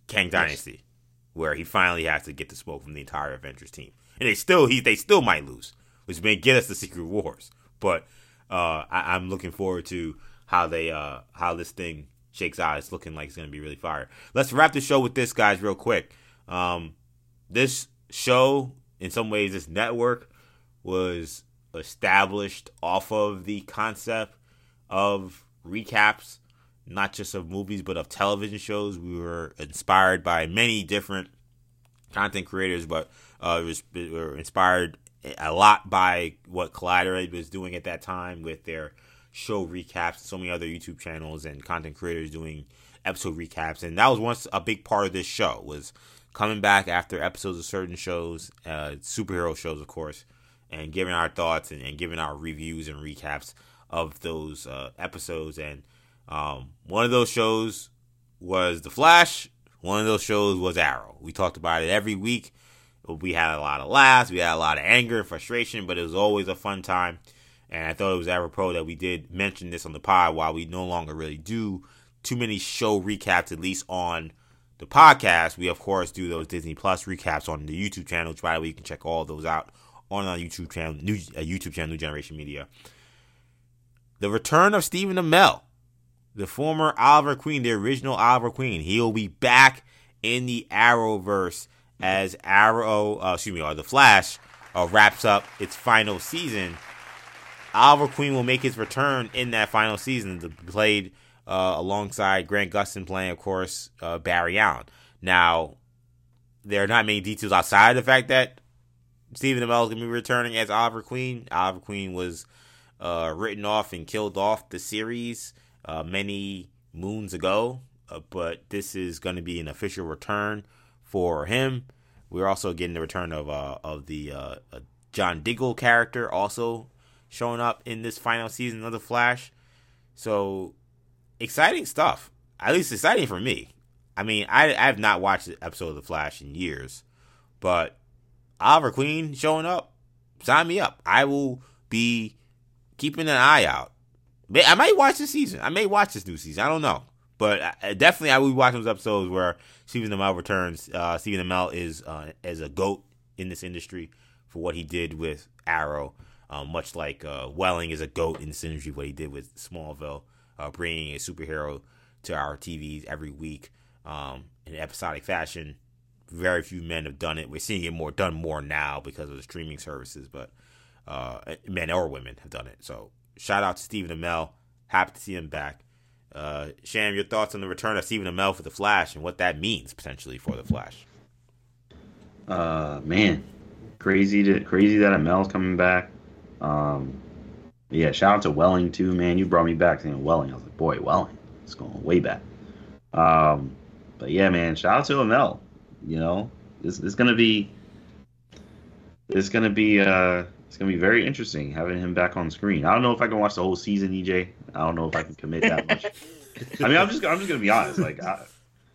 Kang Dynasty. Yes where he finally has to get the smoke from the entire Avengers team, and they still he they still might lose, which may get us the Secret Wars. But uh, I, am looking forward to how they uh, how this thing shakes out. It's looking like it's to be really fire. Let's wrap the show with this, guys, real quick. Um, this show, in some ways, this network was established off of the concept of recaps not just of movies but of television shows. We were inspired by many different content creators, but uh, was, we were inspired a lot by what Collider was doing at that time with their show recaps, so many other YouTube channels and content creators doing episode recaps, and that was once a big part of this show was coming back after episodes of certain shows, uh, superhero shows, of course, and giving our thoughts and, and giving our reviews and recaps of those uh, episodes and um, one of those shows was The Flash. One of those shows was Arrow. We talked about it every week. We had a lot of laughs. We had a lot of anger and frustration, but it was always a fun time. And I thought it was apropos that we did mention this on the pod while we no longer really do too many show recaps, at least on the podcast. We, of course, do those Disney Plus recaps on the YouTube channel. which, By the way, you can check all those out on our YouTube channel, new uh, YouTube channel, New Generation Media. the return of Stephen Amell, the former Oliver Queen, the original Oliver Queen. He'll be back in the Arrowverse as Arrow, uh, excuse me, or the Flash uh, wraps up its final season. Oliver Queen will make his return in that final season, to played uh, alongside Grant Gustin, playing, of course, uh, Barry Allen. Now, there are not many details outside the fact that Stephen Amell is going to be returning as Oliver Queen. Oliver Queen was uh, written off and killed off the series uh, many moons ago, uh, but this is going to be an official return for him. We're also getting the return of uh, of the John Diggle character also showing up in this final season of the Flash. So exciting stuff. At least exciting for me. I mean, I I have not watched an episode of the Flash in years, but Oliver Queen showing up, sign me up. I will be keeping an eye out. I might watch this season. I may watch this new season. I don't know, but I, definitely I will be watching those episodes where Stephen Amell returns. Uh, Stephen Amell is uh, as a goat in this industry for what he did with Arrow, um, much like uh, Welling is a goat in industry. What he did with Smallville, uh, bringing a superhero to our TVs every week um, in episodic fashion very few men have done it. We're seeing it more done more now because of the streaming services, but uh, men or women have done it. So shout out to Stephen Amell. Happy to see him back. Uh, Sham, your thoughts on the return of Stephen Amell for the Flash and what that means potentially for the Flash? Uh, man, crazy to crazy that Amell's coming back. Um, yeah, shout out to Welling too, man. You brought me back saying Welling. I was like, boy, Welling. It's going way back. Um, but yeah, man, shout out to Amell. You know, this, this is gonna be it's gonna be uh it's gonna be very interesting having him back on screen. I don't know if I can watch the whole season, EJ. I don't know if I can commit that much. I mean, I'm just I'm just gonna be honest. Like, I,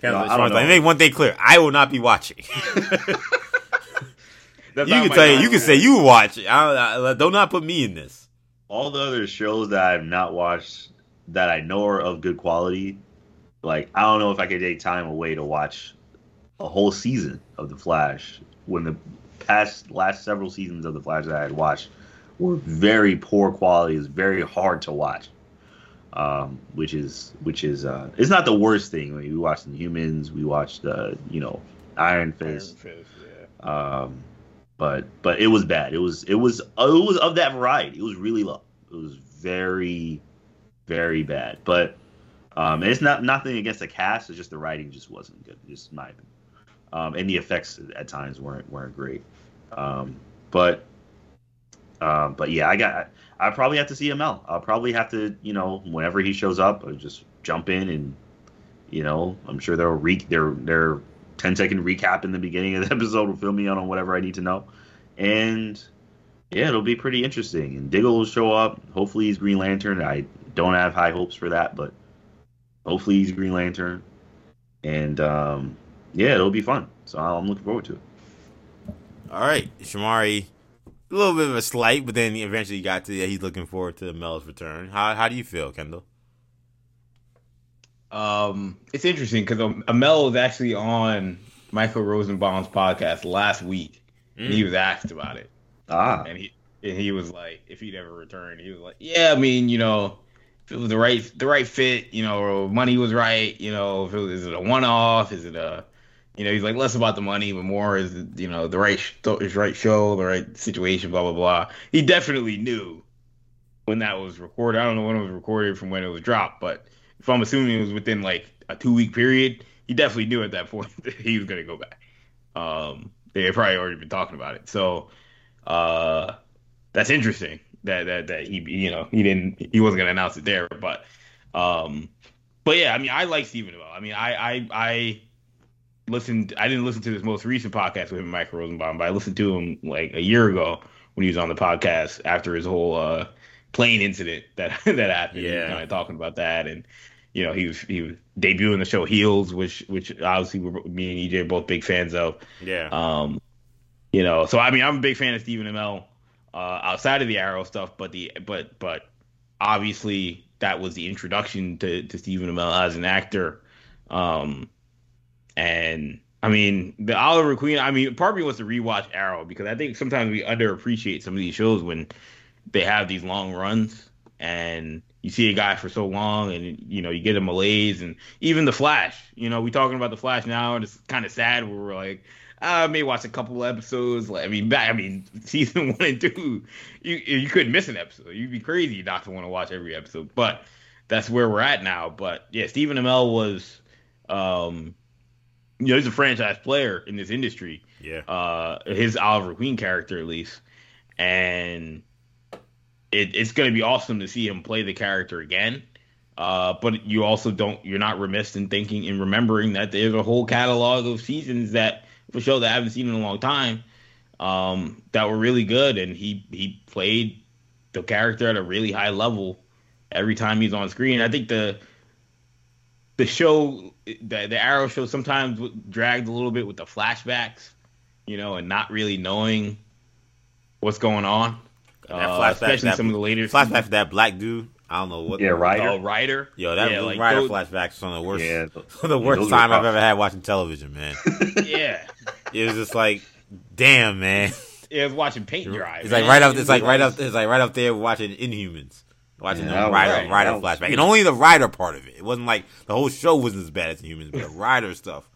you know, I don't know. Make one thing clear: I will not be watching. you can tell you, you can say you watch. I, I, don't not put me in this. All the other shows that I've not watched that I know are of good quality, like I don't know if I could take time away to watch a whole season of The Flash when the past last several seasons of The Flash that I had watched were very poor quality. It's very hard to watch. Um, which is which is uh, it's not the worst thing. I mean, we watched Inhumans, we watched uh, you know Iron Fist, Iron Fist yeah. um, but but it was bad. It was it was it was of that variety. It was really low. It was very very bad. But um, it's not nothing against the cast. It's just the writing just wasn't good. Just my opinion um, and the effects at times weren't weren't great. Um, but um, but yeah, I got I probably have to see Amell. I'll probably have to you know whenever he shows up, I'll just jump in and you know I'm sure they'll re their their 10 second recap in the beginning of the episode will fill me in on whatever I need to know, and yeah, it'll be pretty interesting. And Diggle will show up. Hopefully he's Green Lantern. I don't have high hopes for that, but hopefully he's Green Lantern. And um, yeah, it'll be fun. So I'm looking forward to it. All right, Shamari, a little bit of a slight, but then eventually got to yeah, he's looking forward to Amell's return. How how do you feel, Kendall? Um, it's interesting because Amell was actually on Michael Rosenbaum's podcast last week, mm. and he mm. was asked about it. Ah, and he and he was like, if he'd ever return, he was like, yeah, I mean, you know, if it was the right the right fit, you know, money was right, you know, if it was, is it a one off, is it a you know, he's like less about the money, but more is it, you know the right his right show, the right situation, blah blah blah. He definitely knew when that was recorded. I don't know when it was recorded from when it was dropped, but if I'm assuming it was within like a two week period, he definitely knew at that point that he was gonna go back. Um, they had probably already been talking about it, so uh, that's interesting that that that he you know he didn't he wasn't gonna announce it there, but um, but yeah, I mean I like Stephen Amell. I mean I I I listened. I didn't listen to this most recent podcast with him, Michael Rosenbaum, but I listened to him like a year ago when he was on the podcast after his whole uh, plane incident that that happened. Yeah, kind of talking about that, and you know he was he was debuting the show Heels, which which obviously me and EJ are both big fans of. Yeah. Um, you know, so I mean, I'm a big fan of Stephen Amell uh, outside of the Arrow stuff, but the but but obviously that was the introduction to to Stephen Amell as an actor. Um, and I mean, the Oliver Queen. I mean, part of me wants to rewatch Arrow because I think sometimes we underappreciate some of these shows when they have these long runs, and you see a guy for so long, and you know you get a malaise, and even the Flash. You know, we talking about the Flash now, and it's kind of sad. Where we're like, I may watch a couple episodes. Like, I mean, I mean, season one and two, you you couldn't miss an episode. You'd be crazy not to want to watch every episode. But that's where we're at now. But yeah, Stephen Amell was, um, you know, he's a franchise player in this industry. Yeah. Uh, his Oliver Queen character, at least, and it, it's going to be awesome to see him play the character again. Uh, but you also don't, you're not remiss in thinking and remembering that there's a whole catalog of seasons that for show that I haven't seen in a long time um, that were really good, and he he played the character at a really high level every time he's on screen. I think the the show, the, the Arrow show, sometimes dragged a little bit with the flashbacks, you know, and not really knowing what's going on. That Uh, flashback, especially that, some of the later flashback for that black dude. I don't know what. Yeah, Reiter. Oh, Reiter. Yo, that yeah, was like Reiter those- flashbacks was one of the worst. Yeah, the worst time I've ever had watching television, man. Yeah, it was just like, damn, man. it was watching paint dry. It's man. like right up. It It's like right up. It's like right up there watching Inhumans, watching Yeah, the that was Reiter right. Reiter That was flashback, and only the Reiter part of it. It wasn't like the whole show wasn't as bad as Inhumans, but the Reiter stuff.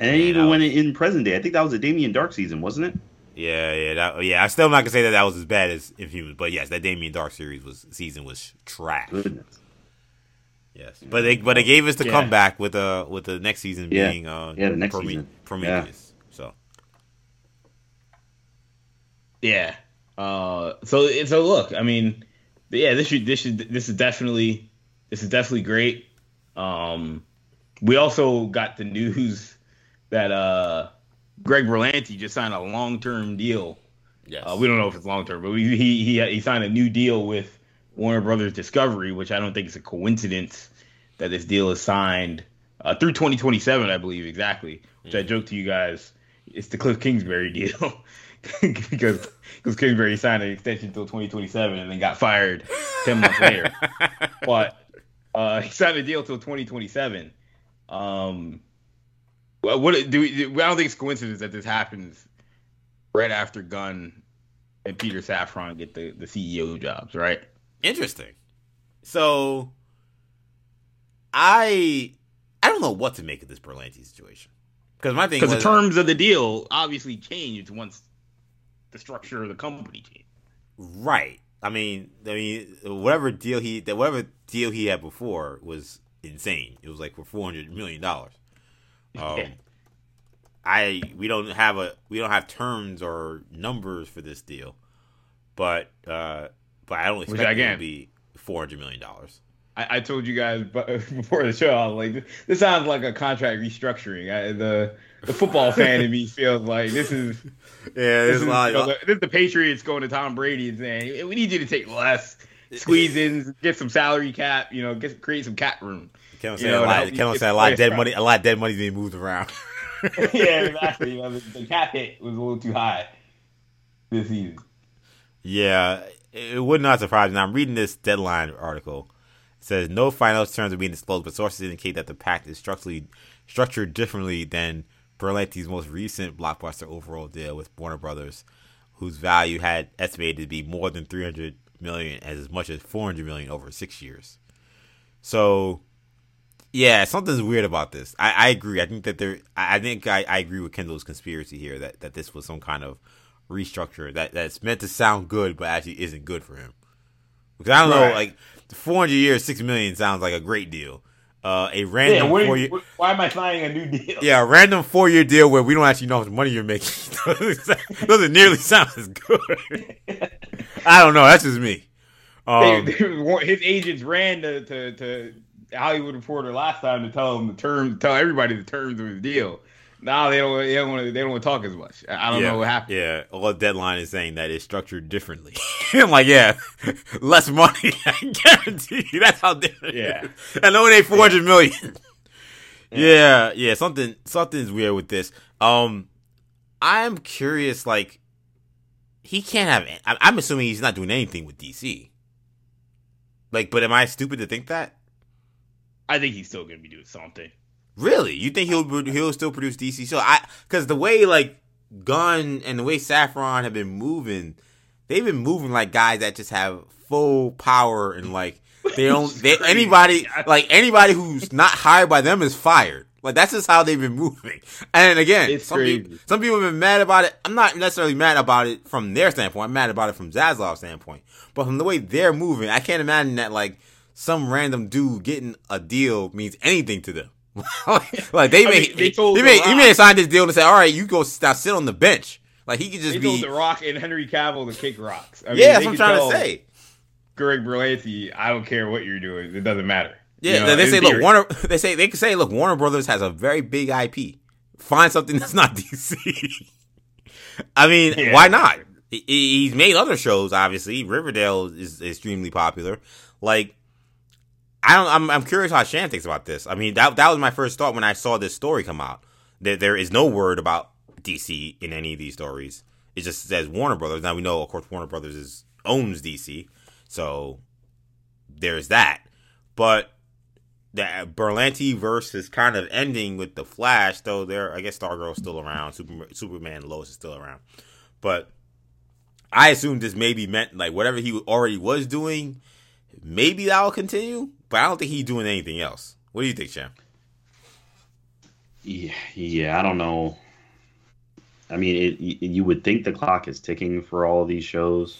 And Man, even that when it, in present day, I think that was a Damien Darhk season, wasn't it? Yeah, yeah, that, yeah. I still not gonna say that that was as bad as Inhumans, but yes, that Damien Darhk series was season was trash. Goodness. Yes, but they but they gave us the Yeah. comeback with uh with the next season Yeah. being uh Yeah, the next Prome- season. Prometheus. So Yeah. Uh, so so look, I mean, yeah, this should this should this is definitely this is definitely great. Um, we also got the news that uh, Greg Berlanti just signed a long term deal. yes, Uh, we don't know if it's long term, but we, he he he signed a new deal with Warner Brothers Discovery, which I don't think is a coincidence that this deal is signed uh, through 2027, I believe exactly. Which I joked to you guys, it's the Cliff Kingsbury deal because because Kingsbury signed an extension until 2027 and then got fired 10 months later. But uh, he signed a deal till 2027. Um, what what do we, I don't think it's coincidence that this happens right after Gunn and Peter Safran get the, the CEO jobs, right? interesting. So I I don't know what to make of this Berlanti situation because my thing Because the terms of the deal obviously changed once the structure of the company changed. right. I mean, I mean, whatever deal he that whatever deal he had before was insane. It was like for four hundred million dollars. Um, Yeah. I we don't have a we don't have terms or numbers for this deal, but uh, but I don't expect it again- to be four hundred million dollars. I, I told you guys before the show, I was like, this, sounds like a contract restructuring. I, the the football fan in me feels like this is Yeah, this is, lot. you know, the, this is the Patriots going to Tom Brady and saying, we need you to take less, squeeze in, get some salary cap, you know, get create some cap room. Kevin said know, a lot. Kevin said a lot of dead money. A lot of dead money being moved around. yeah, exactly. You know, the, cap hit was a little too high this season. Yeah, it it would not surprise me. Now, I'm reading this deadline article. It says no final terms are being disclosed, but sources indicate that the pact is structurally structured differently than Berlanti's most recent blockbuster overall deal with Warner Brothers, whose value had estimated to be more than 300 million, as much as 400 million over six years. So, yeah, something's weird about this. I, I agree. I think that there. I, think I, I agree with Kendall's conspiracy here that, that this was some kind of restructure that that's meant to sound good, but actually isn't good for him. Because I don't know, like 400 years, six million sounds like a great deal. Uh, a random what, four year, why am I signing a new deal? yeah, a random four year deal where we don't actually know how much money you're making doesn't, sound- doesn't nearly sound as good. I don't know. That's just me. Um, They- they- his agents ran to, to, to Hollywood Reporter last time to tell him the terms, tell everybody the terms of his deal. Now they don't, they don't want to, they don't want to talk as much. I I don't yeah, know what happened. Yeah, well, deadline is saying that it's structured differently. I'm like, yeah, less money. I guarantee you, that's how different. Yeah. I know it ain't four hundred million. Yeah, yeah, something something's weird with this. Um, I'm curious. Like, he can't have. I'm assuming he's not doing anything with DC. Like, but am I stupid to think that? I think he's still going to be doing something. Really? You think he'll he'll still produce DC? So I because the way like Gunn and the way Safran have been moving, they've been moving like guys that just have full power and like They don't. They, anybody like anybody who's not hired by them is fired. Like that's just how they've been moving. And again, It's some crazy. people, some people have been mad about it. I'm not necessarily mad about it from their standpoint. I'm mad about it from Zaslav's standpoint. But from the way they're moving, I can't imagine that like some random dude getting a deal means anything to them. like they I may mean, they he, told he The may he may sign this deal and say, all right, you go sit on the bench. Like he could just They be. told The Rock and Henry Cavill to kick rocks. I mean, yeah, that's what I'm trying to say. Greg Berlanti, I don't care what you're doing. It doesn't matter. Yeah, You know, they say, look. Warner. They say they can say, look, Warner Brothers has a very big IP. Find something that's not DC. I mean, Yeah. why not? He- He's made other shows. Obviously, Riverdale is extremely popular. Like, I don't. I'm, I'm curious how Shan thinks about this. I mean, that that was my first thought when I saw this story come out. That there is no word about DC in any of these stories. It just says Warner Brothers. Now we know, of course, Warner Brothers is owns DC, so there's that. But that Berlanti verse is kind of ending with the Flash, though. There, I guess Stargirl's still around. Super, Superman, and Lois is still around. But I assume this maybe meant like whatever he already was doing. Maybe that will continue, but I don't think he's doing anything else. What do you think, Sham? Yeah, yeah, I don't know. I mean, it, you would think the clock is ticking for all of these shows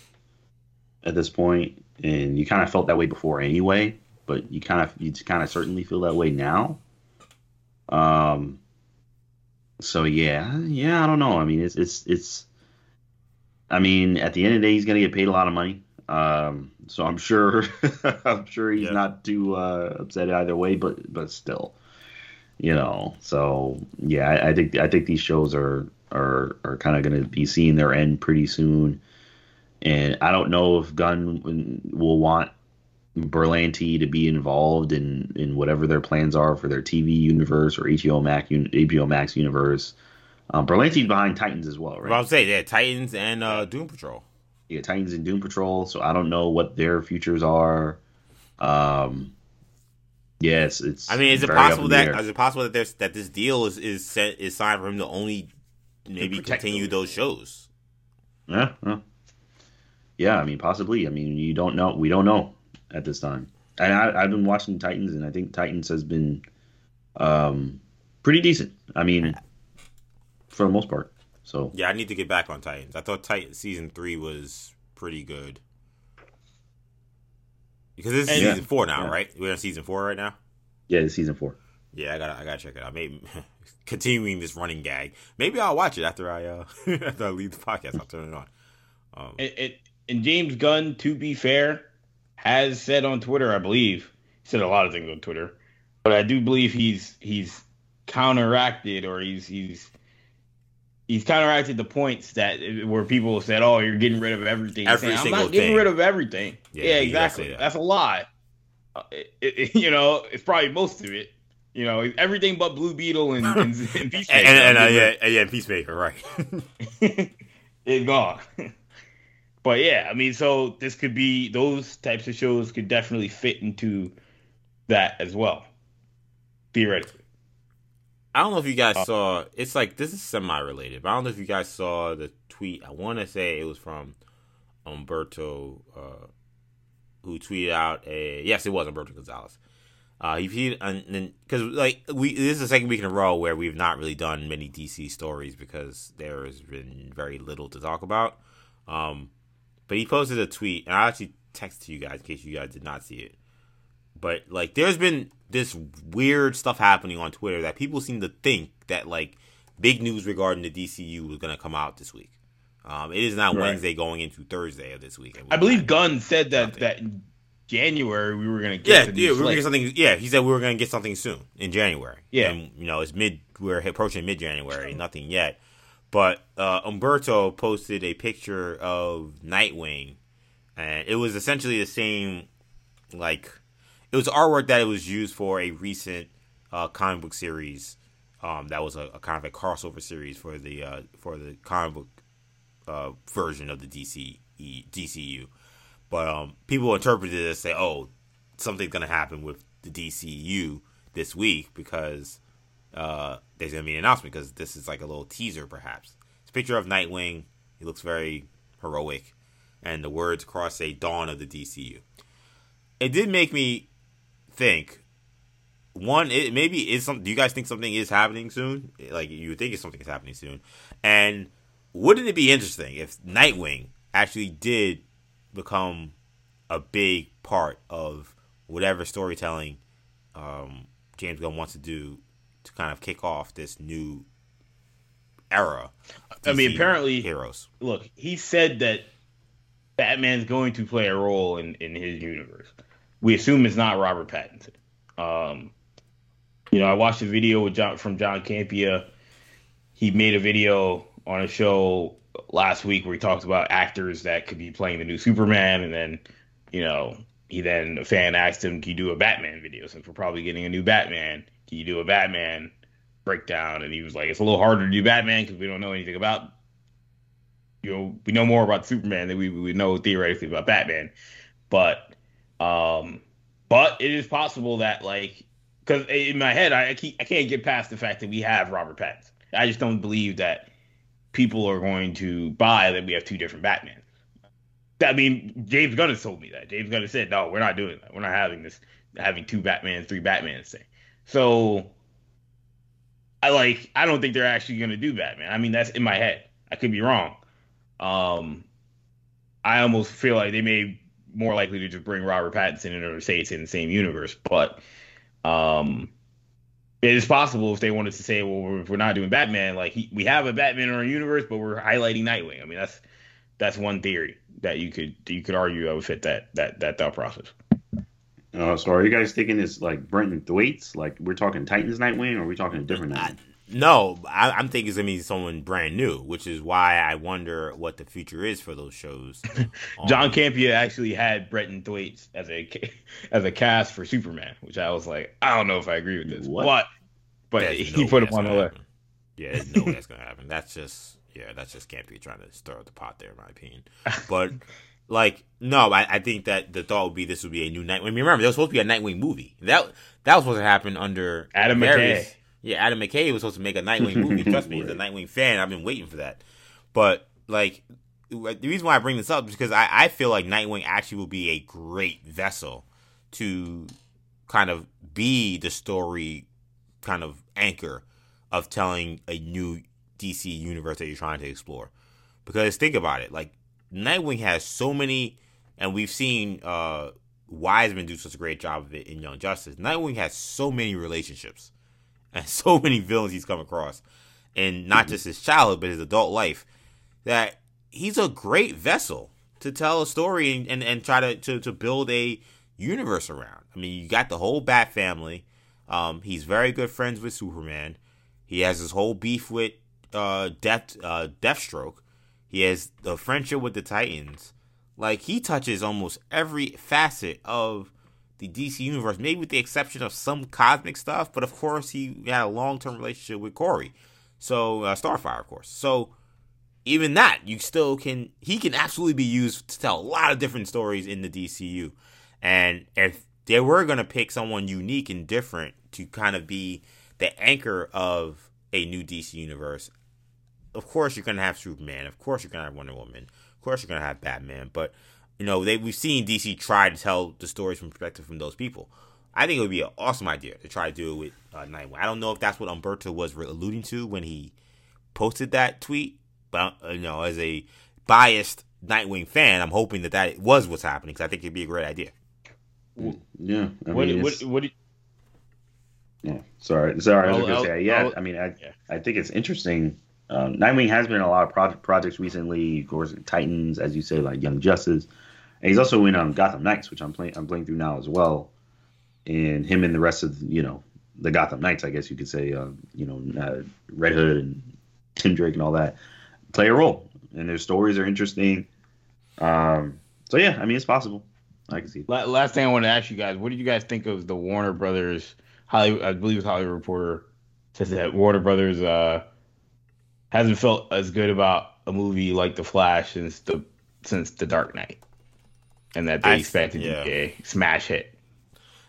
at this point, and you kind of felt that way before anyway. But you kind of, you kind of certainly feel that way now. Um. So yeah, yeah, I don't know. I mean, it's it's it's. I mean, at the end of the day, he's gonna get paid a lot of money. Um. So I'm sure, I'm sure he's Yeah. not too uh, upset either way. But but still you know so yeah I, I think i think these shows are are are kind of going to be seeing their end pretty soon and i don't know if gunn will want berlanti to be involved in in whatever their plans are for their tv universe or hbo max hbo max universe um, berlanti's behind titans as well right Well, I'm saying, yeah, Titans and uh, Doom Patrol. Yeah, Titans and Doom Patrol. So I don't know what their futures are. Um, yes, it's. I mean, is it possible that is it possible that there's that this deal is is set is signed for him to only maybe continue them. those shows? Yeah, yeah, yeah. I mean, possibly. I mean, you don't know. We don't know at this time. And I, I've been watching Titans, and I think Titans has been um, pretty decent. I mean, for the most part. So Yeah, I need to get back on Titans. I thought Titan season three was pretty good because this is And- season Yeah. four now, Yeah. right? We're in season four right now. yeah, it's season four. Yeah, I gotta I gotta check it out. Maybe continuing this running gag. Maybe I'll watch it after I uh after I leave the podcast. I'll turn it on. Um, It, it, and James Gunn, to be fair, has said on Twitter, I believe, he said a lot of things on Twitter, but I do believe he's he's counteracted or he's he's he's counteracted the points that where people said, "Oh, you're getting rid of everything." Every saying, I'm not getting thing. rid of everything. Yeah, Yeah, he does say exactly. that. That's a lie. Uh, it, it, you know, it's probably most of it. You know, everything but Blue Beetle and, and, and Peacemaker. and, and, uh, yeah, yeah, Peacemaker, right? it's gone. but yeah, I mean, so this could be those types of shows could definitely fit into that as well, theoretically. I don't know if you Uh, guys saw. It's like this is semi-related, but I don't know if you guys saw the tweet. I want to say it was from Umberto, uh, who tweeted out a. Yes, it was Umberto Gonzalez. Uh, he tweeted because like we this is the second week in a row where we've not really done many DC stories because there has been very little to talk about. Um, but he posted a tweet, and I actually texted to you guys in case you guys did not see it. But like, there's been this weird stuff happening on Twitter that people seem to think that like big news regarding the DCU was gonna come out this week. Um, it is now Right. Wednesday going into Thursday of this week. I believe Gunn said that that in January we were gonna Yeah, get the yeah, we were gonna get something. Yeah, he said we were gonna get something soon in January. Yeah. and you know it's mid. We're approaching mid January. nothing yet, but uh, Umberto posted a picture of Nightwing, and it was essentially the same. Like, it was artwork that it was used for a recent uh, comic book series. Um, that was a, a kind of a crossover series for the uh, for the comic book uh, version of the DC DCU. But um, people interpreted it as say, "Oh, something's gonna happen with the DCU this week because uh, there's gonna be an announcement because this is like a little teaser, perhaps." It's a picture of Nightwing. He looks very heroic, and the words across say "Dawn of the DCU." it did make me think. One, it maybe is some. Do you guys think something is happening soon? Like you think something is happening soon, and wouldn't it be interesting if Nightwing actually did become a big part of whatever storytelling um, James Gunn wants to do to kind of kick off this new era. I mean, apparently, heroes. Look, he said that Batman's going to play a role in, in his universe. We assume it's not Robert Pattinson. Um, you know, I watched a video John from John Campea. He made a video on a show last week where he talked about actors that could be playing the new Superman, and then, you know, he then a fan asked him, "Can you do a Batman video? Since we're probably getting a new Batman, can you do a Batman breakdown?" And he was like, "It's a little harder to do Batman because we don't know anything about, you know, we know more about Superman than we we know theoretically about Batman, but, um, but it is possible that like." Because in my head, I, I, keep, I can't get past the fact that we have Robert Pattinson. I just don't believe that people are going to buy that we have two different Batmans. I mean, James Gunn has told me that. James Gunn has said, no, we're not doing that. We're not having this, having two Batmans, three Batmans thing. So, I like, I don't think they're actually going to do Batman. I mean, that's in my head. I could be wrong. Um, I almost feel like they may more likely to just bring Robert Pattinson in or say it's in the same universe. But, um, it is possible if they wanted to say, well, if we're not doing Batman, like he, we have a Batman in our universe, but we're highlighting Nightwing. I mean, that's that's one theory that you could you could argue that would fit that that that thought process. Uh, so are you guys thinking it's like Brenton Thwaites? Like we're talking Titans Nightwing, or are we talking a different Nightwing? No, I, am thinking it's gonna be someone brand new, which is why I wonder what the future is for those shows. John um, Campea actually had Brenton Thwaites as a as a cast for Superman, which I was like, I don't know if I agree with this, what? but but there's he no put him on the list. Yeah, there's no way that's gonna happen. That's just yeah, that's just Campea trying to stir up the pot there, in my opinion. But like, no, I, I think that the thought would be this would be a new Nightwing. I mean, remember, there was supposed to be a Nightwing movie. That that was supposed to happen under Adam various, McKay. Yeah, Adam McKay was supposed to make a Nightwing movie. Trust me, as a Nightwing fan. I've been waiting for that. But like, the reason why I bring this up is because I, I feel like Nightwing actually will be a great vessel to kind of be the story kind of anchor of telling a new DC universe that you're trying to explore. Because think about it, like Nightwing has so many, and we've seen uh, Weisman do such a great job of it in Young Justice. Nightwing has so many relationships and so many villains he's come across, and not just his childhood but his adult life. That he's a great vessel to tell a story and, and, and try to, to, to build a universe around. I mean, you got the whole Bat family. Um, he's very good friends with Superman. He has his whole beef with uh, Death uh, Deathstroke. He has the friendship with the Titans. Like he touches almost every facet of the DC universe, maybe with the exception of some cosmic stuff. But of course, he had a long term relationship with Kory, so uh, Starfire, of course. So even that, you still can. He can absolutely be used to tell a lot of different stories in the DCU. And if they were gonna pick someone unique and different to kind of be the anchor of a new DC universe, of course you're gonna have Superman, of course you're gonna have Wonder Woman, of course you're gonna have Batman, but you know they we've seen DC try to tell the stories from perspective from those people. I think it would be an awesome idea to try to do it with uh, Nightwing. I don't know if that's what Umberto was alluding to when he posted that tweet, but uh, you know, as a biased Nightwing fan, I'm hoping that that was what's happening because I think it'd be a great idea. Yeah, I what, mean, what, what, yeah, sorry, sorry. I was gonna say, yeah. I'll, i mean, I, yeah. I think it's interesting um, Nightwing has been in a lot of project, projects recently. Of course, Titans, as you say, like Young Justice, and he's also in um, Gotham Knights, which I'm playing. I'm playing through now as well. And him and the rest of you know the Gotham Knights, I guess you could say, uh, you know, uh, Red Hood and Tim Drake and all that play a role, and their stories are interesting. Um, so yeah, I mean, it's possible. I can see. Last thing I want to ask you guys: What did you guys think of the Warner Brothers? Hollywood, I believe it's Hollywood Reporter says that Warner Brothers uh, hasn't felt as good about a movie like The Flash since the since The Dark Knight, and that they I, expect it yeah. to be a smash hit.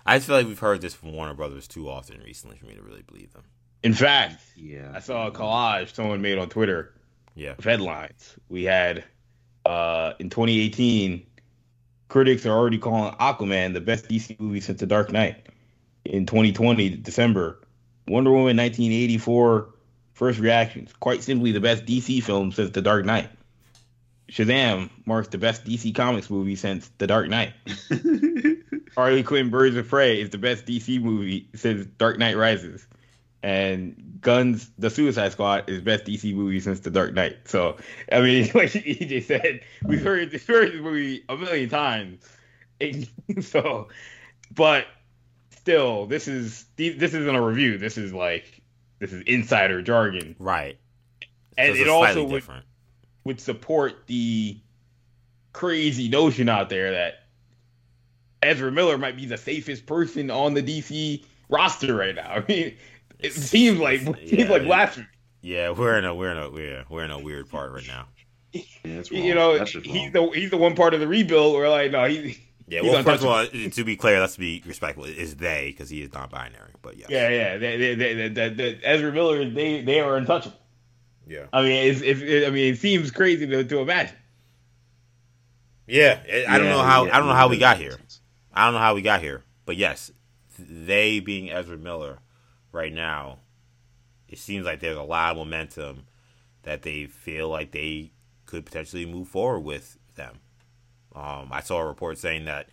I just feel like we've heard this from Warner Brothers too often recently for me to really believe them. In fact, yeah, I saw a collage someone made on Twitter. Yeah, of headlines we had uh, in 2018. critics are already calling Aquaman the best DC movie since The Dark Knight in 2020 December. Wonder Woman 1984 first reactions quite simply the best DC film since The Dark Knight. Shazam marks the best DC Comics movie since The Dark Knight. Harley Quinn Birds of Prey is the best DC movie since Dark Knight Rises. And Gunn's The Suicide Squad is best DC movie since The Dark Knight. So I mean, like EJ said, we've heard this, heard this movie a million times. so, but still, this is this isn't a review. This is like this is insider jargon, right? And So it also would, different. Would support the crazy notion out there that Ezra Miller might be the safest person on the DC roster right now. I mean, it seems like it seems Yeah, like yeah. blasphemy. Yeah, we're in a we're in a we're we're in a weird part right now. Yeah. You know, he's the he's the one part of the rebuild where like no he Yeah, he's well, first of all, to be clear, let's be respectful. Is they because he is non-binary. But yeah, yeah yeah they, they, they, they, they, they- Ezra Miller they they are untouchable. Yeah, I mean it's, if I mean it seems crazy to, to imagine. yeah. it- I don't know how yeah, I don't know how we got here. I don't know how we got here. But yes, they being Ezra Miller right now, it seems like there's a lot of momentum that they feel like they could potentially move forward with them. Um, I saw a report saying that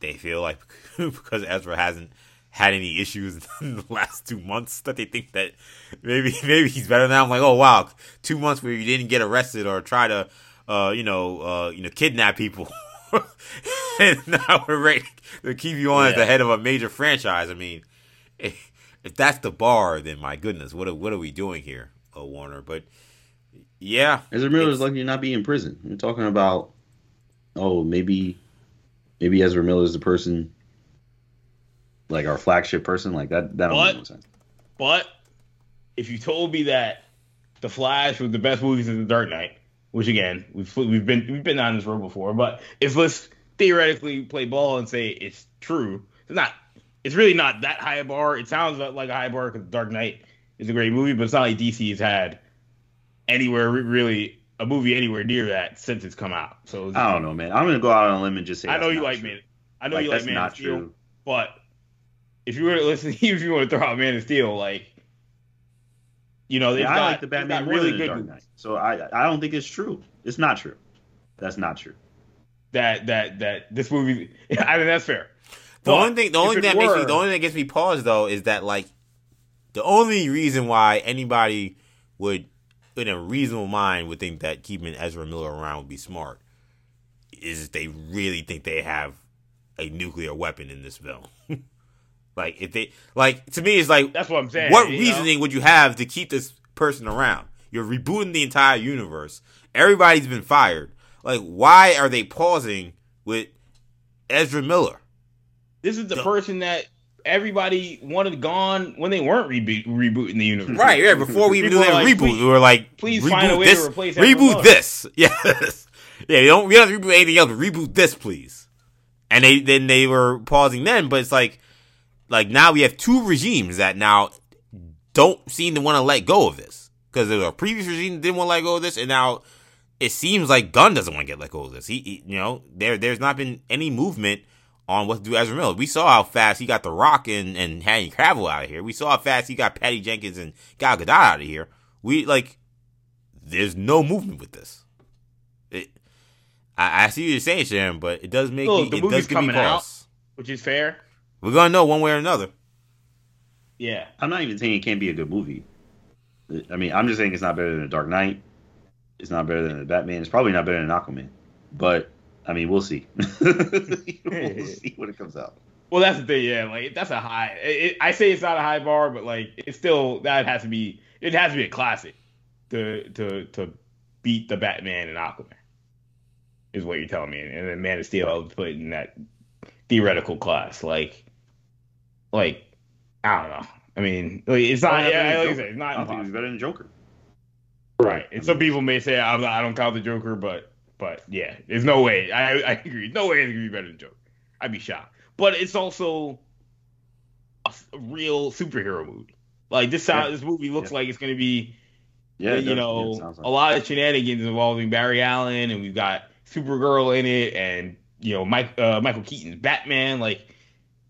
they feel like because Ezra hasn't had any issues in the last two months that they think that maybe maybe he's better now. I'm like, oh wow, two months where you didn't get arrested or try to, uh, you know, uh, you know, kidnap people, and now we're ready to keep you on as the head of a major franchise. I mean, if, if that's the bar, then my goodness, what are, what are we doing here, uh, Warner? But yeah, Ezra Miller is lucky to not be in prison. We're talking about, oh, maybe, maybe Ezra Miller is the person, like our flagship person, like that. That don't make no sense. But if you told me that The Flash was the best movie since The Dark Knight, which again we've we've been we've been on this road before, but if let's theoretically play ball and say it's true, it's not. It's really not that high a bar. It sounds like a high bar because Dark Knight is a great movie, but it's not like DC has had anywhere really a movie anywhere near that since it's come out. So I don't know, man. I'm gonna go out on a limb and just say. I know you like true. Man. I know Like, you like Man not of Steel, true. but if you were to listen, if you want to throw out Man of Steel, like you know, they've Yeah, I got, like the Batman really good Dark. Knight. So I I don't think it's true. It's not true. That's not true. that that that this movie. I mean, that's fair. The But only thing, the only thing that makes me, the only thing that gets me pause though is that like, the only reason why anybody would, in a reasonable mind, would think that keeping Ezra Miller around would be smart, is if they really think they have a nuclear weapon in this film. Like if they, like to me, it's like That's what I'm saying. what you know? reasoning would you have to keep this person around? You're rebooting the entire universe. Everybody's been fired. Like, why are they pausing with Ezra Miller? This is the the- person that everybody wanted gone when they weren't reboot, rebooting the universe. Right, yeah. Before we even do that like, reboot, please- we were like, please reboot find a way to this, replace reboot this. Yes, yeah. You don't, we don't have to reboot anything else. Reboot this, please. And they then they were pausing then, but it's like, like now we have two regimes that now don't seem to want to let go of this because there was a previous regime that didn't want to let go of this, and now it seems like Gunn doesn't want to get let go of this. He, he- you know, there there's not been any movement on what to do with Ezra Miller. We saw how fast he got The Rock and and Henry Cavill out of here. We saw how fast he got Patty Jenkins and Gal Gadot out of here. We like, there's no movement with this. It, I, I see what you're saying, Sharon, but it does make Look, me, the it movie's does give me coming out. which is fair. We're gonna know one way or another. Yeah, I'm not even saying it can't be a good movie. I mean, I'm just saying it's not better than The Dark Knight. It's not better than the Batman. It's probably not better than Aquaman. But I mean, we'll see. we'll see when it comes out. Well, that's the thing. Yeah, like that's a high. It, I say it's not a high bar, but like it's still that has to be. It has to be a classic to to to beat the Batman and Aquaman. Is what you're telling me, and then Man of Steel I would put in that theoretical class. Like, like I don't know. I mean, like, it's not. Oh, Yeah, like I said, it's not think it's better than Joker. Right. And some people may say I'm I don't count the Joker, but but yeah, there's no way. I I agree. No way it's gonna be better than Joker. I'd be shocked. But it's also a real superhero movie. Like this sound, Yeah. this movie looks Yeah. like it's gonna be Yeah, you know Yeah, like a lot of shenanigans involving Barry Allen, and we've got Supergirl in it, and you know, Mike uh, Michael Keaton's Batman. Like,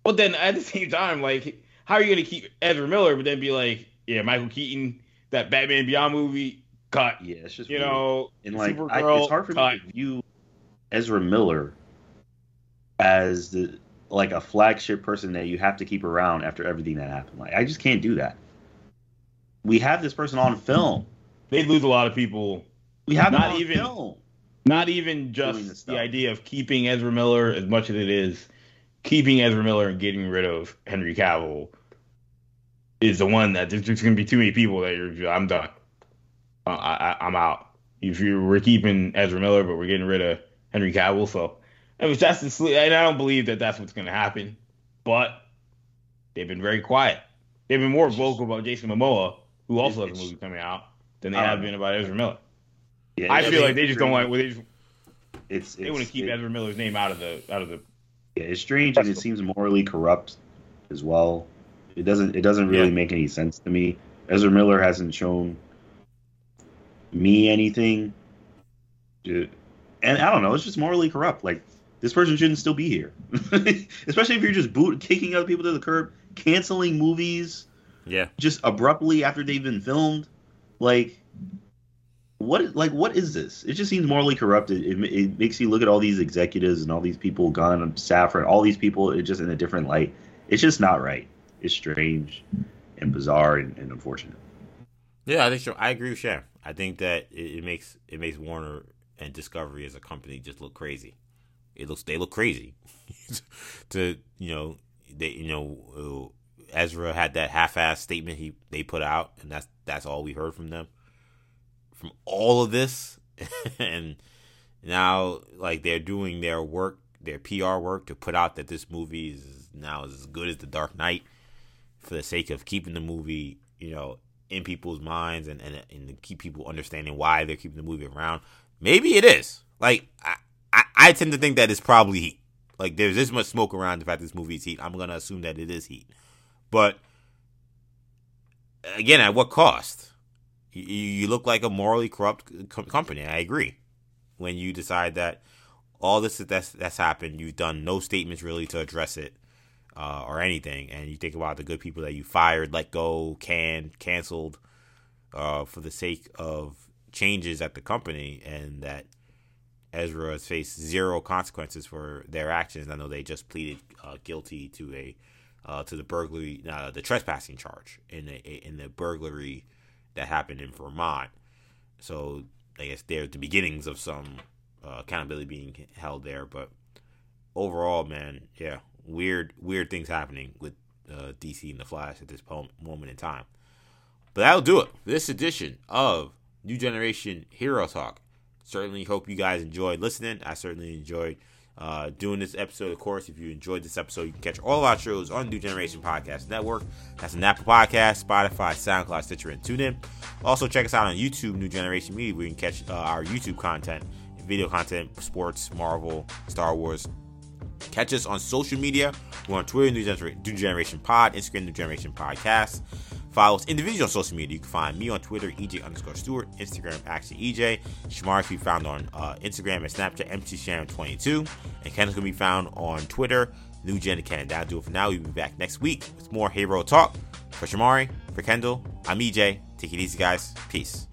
but then at the same time, like, how are you gonna keep Ezra Miller, but then be like, yeah, Michael Keaton, that Batman Beyond movie cut. Yeah, it's just You weird. know, and like I, it's hard for cut. me to view Ezra Miller as the like a flagship person that you have to keep around after everything that happened. Like I just can't do that. We have this person on film. They lose a lot of people. We have Not him on even- film. Not even just stuff. the idea of keeping Ezra Miller as much as it is keeping Ezra Miller and getting rid of Henry Cavill is the one that there's just going to be too many people that you're. I'm done. Uh, I, I, I'm out. If you we're keeping Ezra Miller, but we're getting rid of Henry Cavill, so I mean that's the and I don't believe that that's what's going to happen. But they've been very quiet. They've been more vocal about Jason Momoa, who also has a movie coming out, than they have been about Ezra Miller. Yeah, I feel like they just don't strange. want. They, just, It's, they want to keep it- Ezra Miller's name out of the out of the. Yeah, it's strange and it seems morally corrupt as well. It doesn't it doesn't really Yeah. make any sense to me. Ezra Miller hasn't shown me anything. Dude. And I don't know, it's just morally corrupt. Like this person shouldn't still be here. Especially if you're just boot kicking other people to the curb, canceling movies Yeah. just abruptly after they've been filmed. Like what like what is this? It just seems morally corrupted. It, it, makes you look at all these executives and all these people, Gunn and Safran, all these people, it just in a different light. It's just not right. It's strange and bizarre and, and unfortunate. Yeah, I think so. I agree with Sham. I think that it, it makes it makes Warner and Discovery as a company just look crazy. It looks they look crazy. to you know they you know uh, Ezra had that half-ass statement he they put out, and that's that's all we heard from them. From all of this, and now like they're doing their work, their PR work to put out that this movie is now as good as The Dark Knight for the sake of keeping the movie, you know, in people's minds and, and, and to keep people understanding why they're keeping the movie around. Maybe it is. Like, I, I, I tend to think that it's probably heat. Like, there's this much smoke around the fact this movie is heat. I'm to assume that it is heat. But, again, at what cost? You, you look like a morally corrupt co- company. I agree. When you decide that all this that's, that's happened, you've done no statements really to address it uh, or anything, and you think about the good people that you fired, let go, canned, canceled, uh, for the sake of changes at the company, and that Ezra has faced zero consequences for their actions. I know they just pleaded uh, guilty to a uh, to the burglary, uh, the trespassing charge in a, in the burglary that happened in Vermont. So I guess there's the beginnings of some uh, accountability being held there, but overall, man, yeah, weird, weird things happening with uh, DC and the Flash at this po- moment in time. But that'll do it for this edition of New Generation Hero Talk. Certainly hope you guys enjoyed listening. I certainly enjoyed uh, doing this episode. Of course, if you enjoyed this episode, you can catch all of our shows on New Generation Podcast Network. That's an Apple Podcast, Spotify, SoundCloud, Stitcher, and TuneIn. Also, check us out on YouTube, New Generation Media, where you can catch uh, our YouTube content, video content, sports, Marvel, Star Wars, Catch us on social media. We're on Twitter, New Generation Pod, Instagram, New Generation Podcast. Follow us individually on social media. You can find me on Twitter, EJ underscore Stewart, Instagram, actually EJ. Shamar can be found on uh, Instagram and Snapchat, MCSharon22. And Kendall can be found on Twitter, New Gen Ken. That'll do it for now. We'll be back next week with more Hero Talk. For Shamari, for Kendall, I'm EJ. Take it easy, guys. Peace.